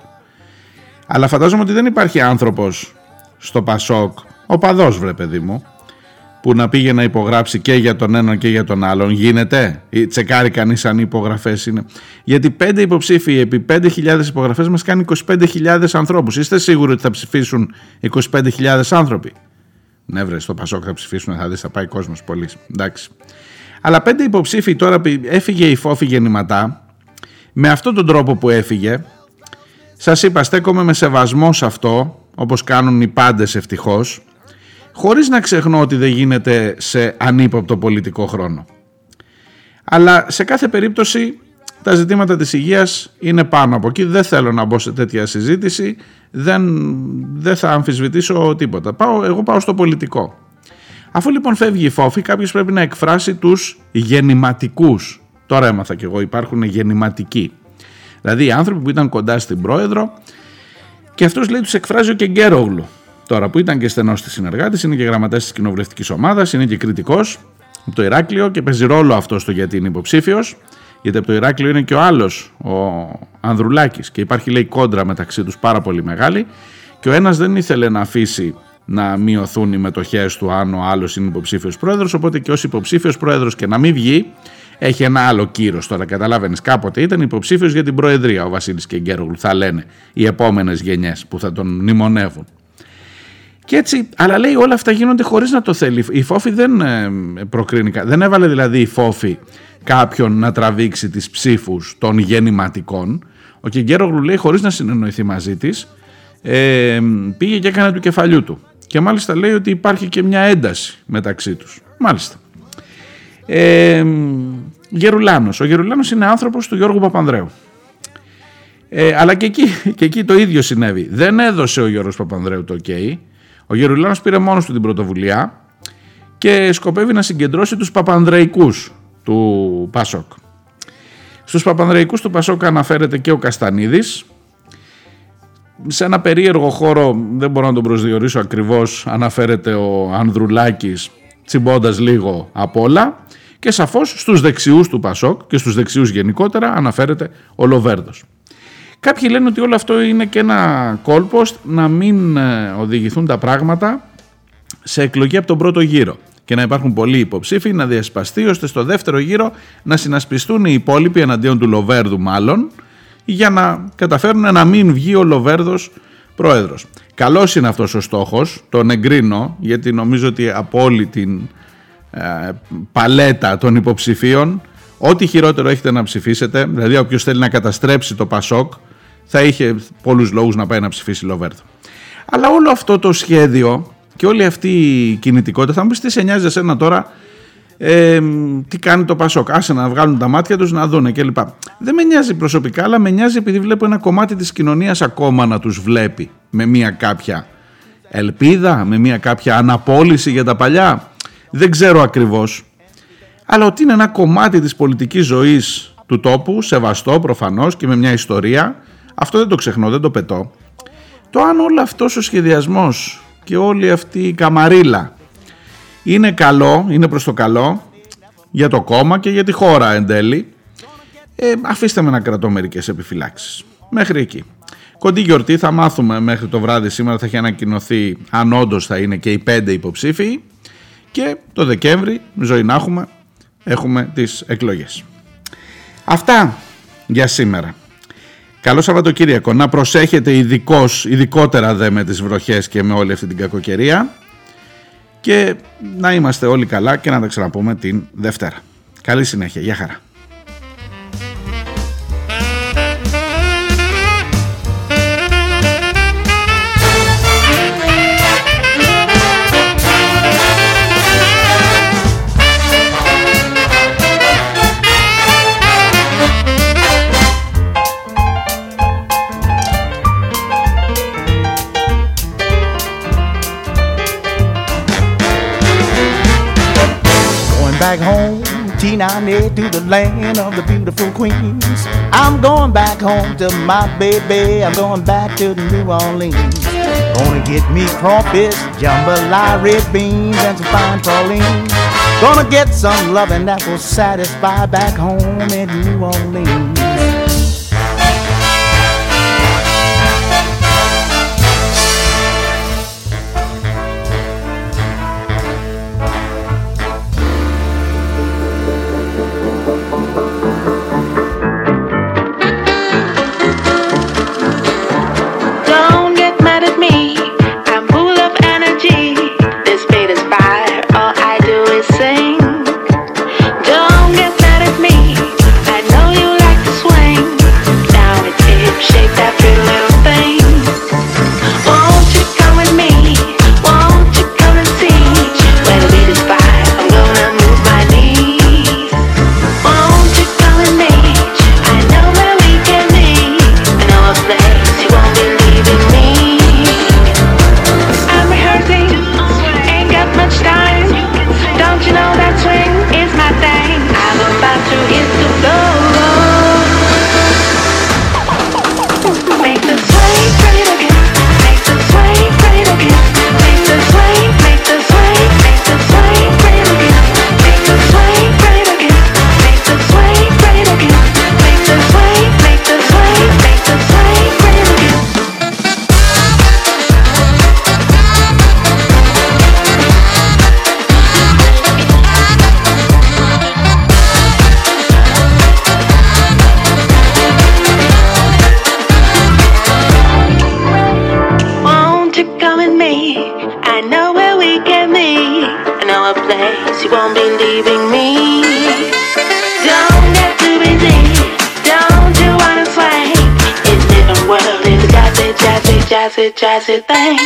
Αλλά φαντάζομαι ότι δεν υπάρχει άνθρωπος στο Πασόκ, ο παδός βρε παιδί μου, που να πήγε να υπογράψει και για τον έναν και για τον άλλον. Γίνεται; Ή τσεκάρει κανείς αν οι υπογραφές είναι; Γιατί πέντε υποψήφοι επί 5.000 υπογραφές μας κάνει 25.000 ανθρώπους. Είστε σίγουροι ότι θα ψηφίσουν 25.000 άνθρωποι; Ναι, βρε, στο Πασόκ θα ψηφίσουν, θα δεις, θα πάει κόσμος πολύ. Εντάξει. Αλλά πέντε υποψήφοι τώρα έφυγε η φόφη γεννηματά. Με αυτόν τον τρόπο που έφυγε, σας είπα, στέκομαι με σεβασμό σε αυτό, όπως κάνουν οι πάντες ευτυχώς χωρίς να ξεχνώ ότι δεν γίνεται σε ανύποπτο πολιτικό χρόνο. Αλλά σε κάθε περίπτωση τα ζητήματα της υγείας είναι πάνω από εκεί. Δεν θέλω να μπω σε τέτοια συζήτηση. Δεν, δεν θα αμφισβητήσω τίποτα. Πάω, εγώ πάω στο πολιτικό. Αφού λοιπόν φεύγει η φόφη, κάποιος πρέπει να εκφράσει τους γεννηματικούς. Τώρα έμαθα κι εγώ, υπάρχουν γεννηματικοί. Δηλαδή οι άνθρωποι που ήταν κοντά στην πρόεδρο και αυτούς λέει τους εκφράζει ο Κεγκέρογλου. Τώρα που ήταν και στενός της συνεργάτης, είναι και γραμματέας της κοινοβουλευτικής ομάδας, είναι και κριτικός από το Ηράκλειο και παίζει ρόλο αυτός στο γιατί είναι υποψήφιος. Γιατί από το Ηράκλειο είναι και ο άλλος, ο Ανδρουλάκης. Και υπάρχει λέει κόντρα μεταξύ τους πάρα πολύ μεγάλη. Και ο ένας δεν ήθελε να αφήσει να μειωθούν οι μετοχές του αν ο άλλος είναι υποψήφιος πρόεδρος. Οπότε και ως υποψήφιος πρόεδρος και να μην βγει, έχει ένα άλλο κύρος τώρα. Καταλάβαινες, κάποτε ήταν υποψήφιος για την Προεδρία ο Βασίλης Κεγκέρογλου, θα λένε οι επόμενες γενιές που θα τον μνημονεύουν. Και έτσι, αλλά λέει όλα αυτά γίνονται χωρίς να το θέλει. Η Φόφη δεν ε, προκρίνει, δεν έβαλε δηλαδή η Φόφη κάποιον να τραβήξει τις ψήφους των γεννηματικών. Ο Κεγκέρογλου λέει χωρίς να συνεννοηθεί μαζί της, ε, πήγε και έκανε του κεφαλιού του. Και μάλιστα λέει ότι υπάρχει και μια ένταση μεταξύ τους. Μάλιστα. Ε, Γερουλάνος. Ο Γερουλάνος είναι άνθρωπος του Γιώργου Παπανδρέου. Ε, αλλά και εκεί, και εκεί το ίδιο συνέβη. Δεν έδωσε ο Γιώργος Παπανδρέου το ok ο Γερουλάνος πήρε μόνος του την πρωτοβουλία και σκοπεύει να συγκεντρώσει τους Παπανδρεϊκούς του Πασόκ. Στους Παπανδρεϊκούς του Πασόκ αναφέρεται και ο Καστανίδης. Σε ένα περίεργο χώρο, δεν μπορώ να τον προσδιορίσω ακριβώς, αναφέρεται ο Ανδρουλάκης τσιμπώντας λίγο απ' όλα και σαφώς στους δεξιούς του Πασόκ και στους δεξιούς γενικότερα αναφέρεται ο Λοβέρδος. Κάποιοι λένε ότι όλο αυτό είναι και ένα κόλπος να μην ε, οδηγηθούν τα πράγματα σε εκλογή από τον πρώτο γύρο και να υπάρχουν πολλοί υποψήφοι να διασπαστεί ώστε στο δεύτερο γύρο να συνασπιστούν οι υπόλοιποι εναντίον του Λοβέρδου μάλλον για να καταφέρουν να μην βγει ο Λοβέρδος πρόεδρος. Καλός είναι αυτός ο στόχος, τον εγκρίνω γιατί νομίζω ότι από όλη την ε, παλέτα των υποψηφίων. Ό,τι χειρότερο έχετε να ψηφίσετε, δηλαδή όποιος θέλει να καταστρέψει το Πασόκ, θα είχε πολλούς λόγους να πάει να ψηφίσει Λοβέρδο. Αλλά όλο αυτό το σχέδιο και όλη αυτή η κινητικότητα θα μου πεις τι σε νοιάζει εσένα τώρα ε, τι κάνει το Πασόκ. Άσε να βγάλουν τα μάτια τους να δούνε κλπ. Δεν με νοιάζει προσωπικά, αλλά με νοιάζει επειδή βλέπω ένα κομμάτι της κοινωνίας ακόμα να τους βλέπει με μια κάποια ελπίδα, με μια κάποια αναπόλυση για τα παλιά. Δεν ξέρω ακριβώς. Αλλά ότι είναι ένα κομμάτι της πολιτικής ζωής του τόπου, σεβαστό προφανώς και με μια ιστορία, αυτό δεν το ξεχνώ, δεν το πετώ. Το αν όλο αυτός ο σχεδιασμός και όλη αυτή η καμαρίλα είναι καλό, είναι προς το καλό για το κόμμα και για τη χώρα εν τέλει, ε, αφήστε με να κρατώ μερικές επιφυλάξεις. Μέχρι εκεί. Κοντή γιορτή θα μάθουμε μέχρι το βράδυ σήμερα θα έχει ανακοινωθεί αν όντως θα είναι και οι πέντε υποψήφοι και το Δεκέμβρη, ζωή να έχουμε, έχουμε τις εκλογές. Αυτά για σήμερα. Καλό Σαββατοκύριακο. Να προσέχετε ειδικώς, ειδικότερα δε με τις βροχές και με όλη αυτή την κακοκαιρία και να είμαστε όλοι καλά και να τα ξαναπούμε την Δευτέρα. Καλή συνέχεια. Γεια χαρά. T98 to the land of the beautiful queens. I'm going back home to my baby. I'm going back to New Orleans. Gonna get me crawfish, jambalaya, red beans, and some fine pralines. Gonna get some loving that will satisfy back home in New Orleans. jazz it thing.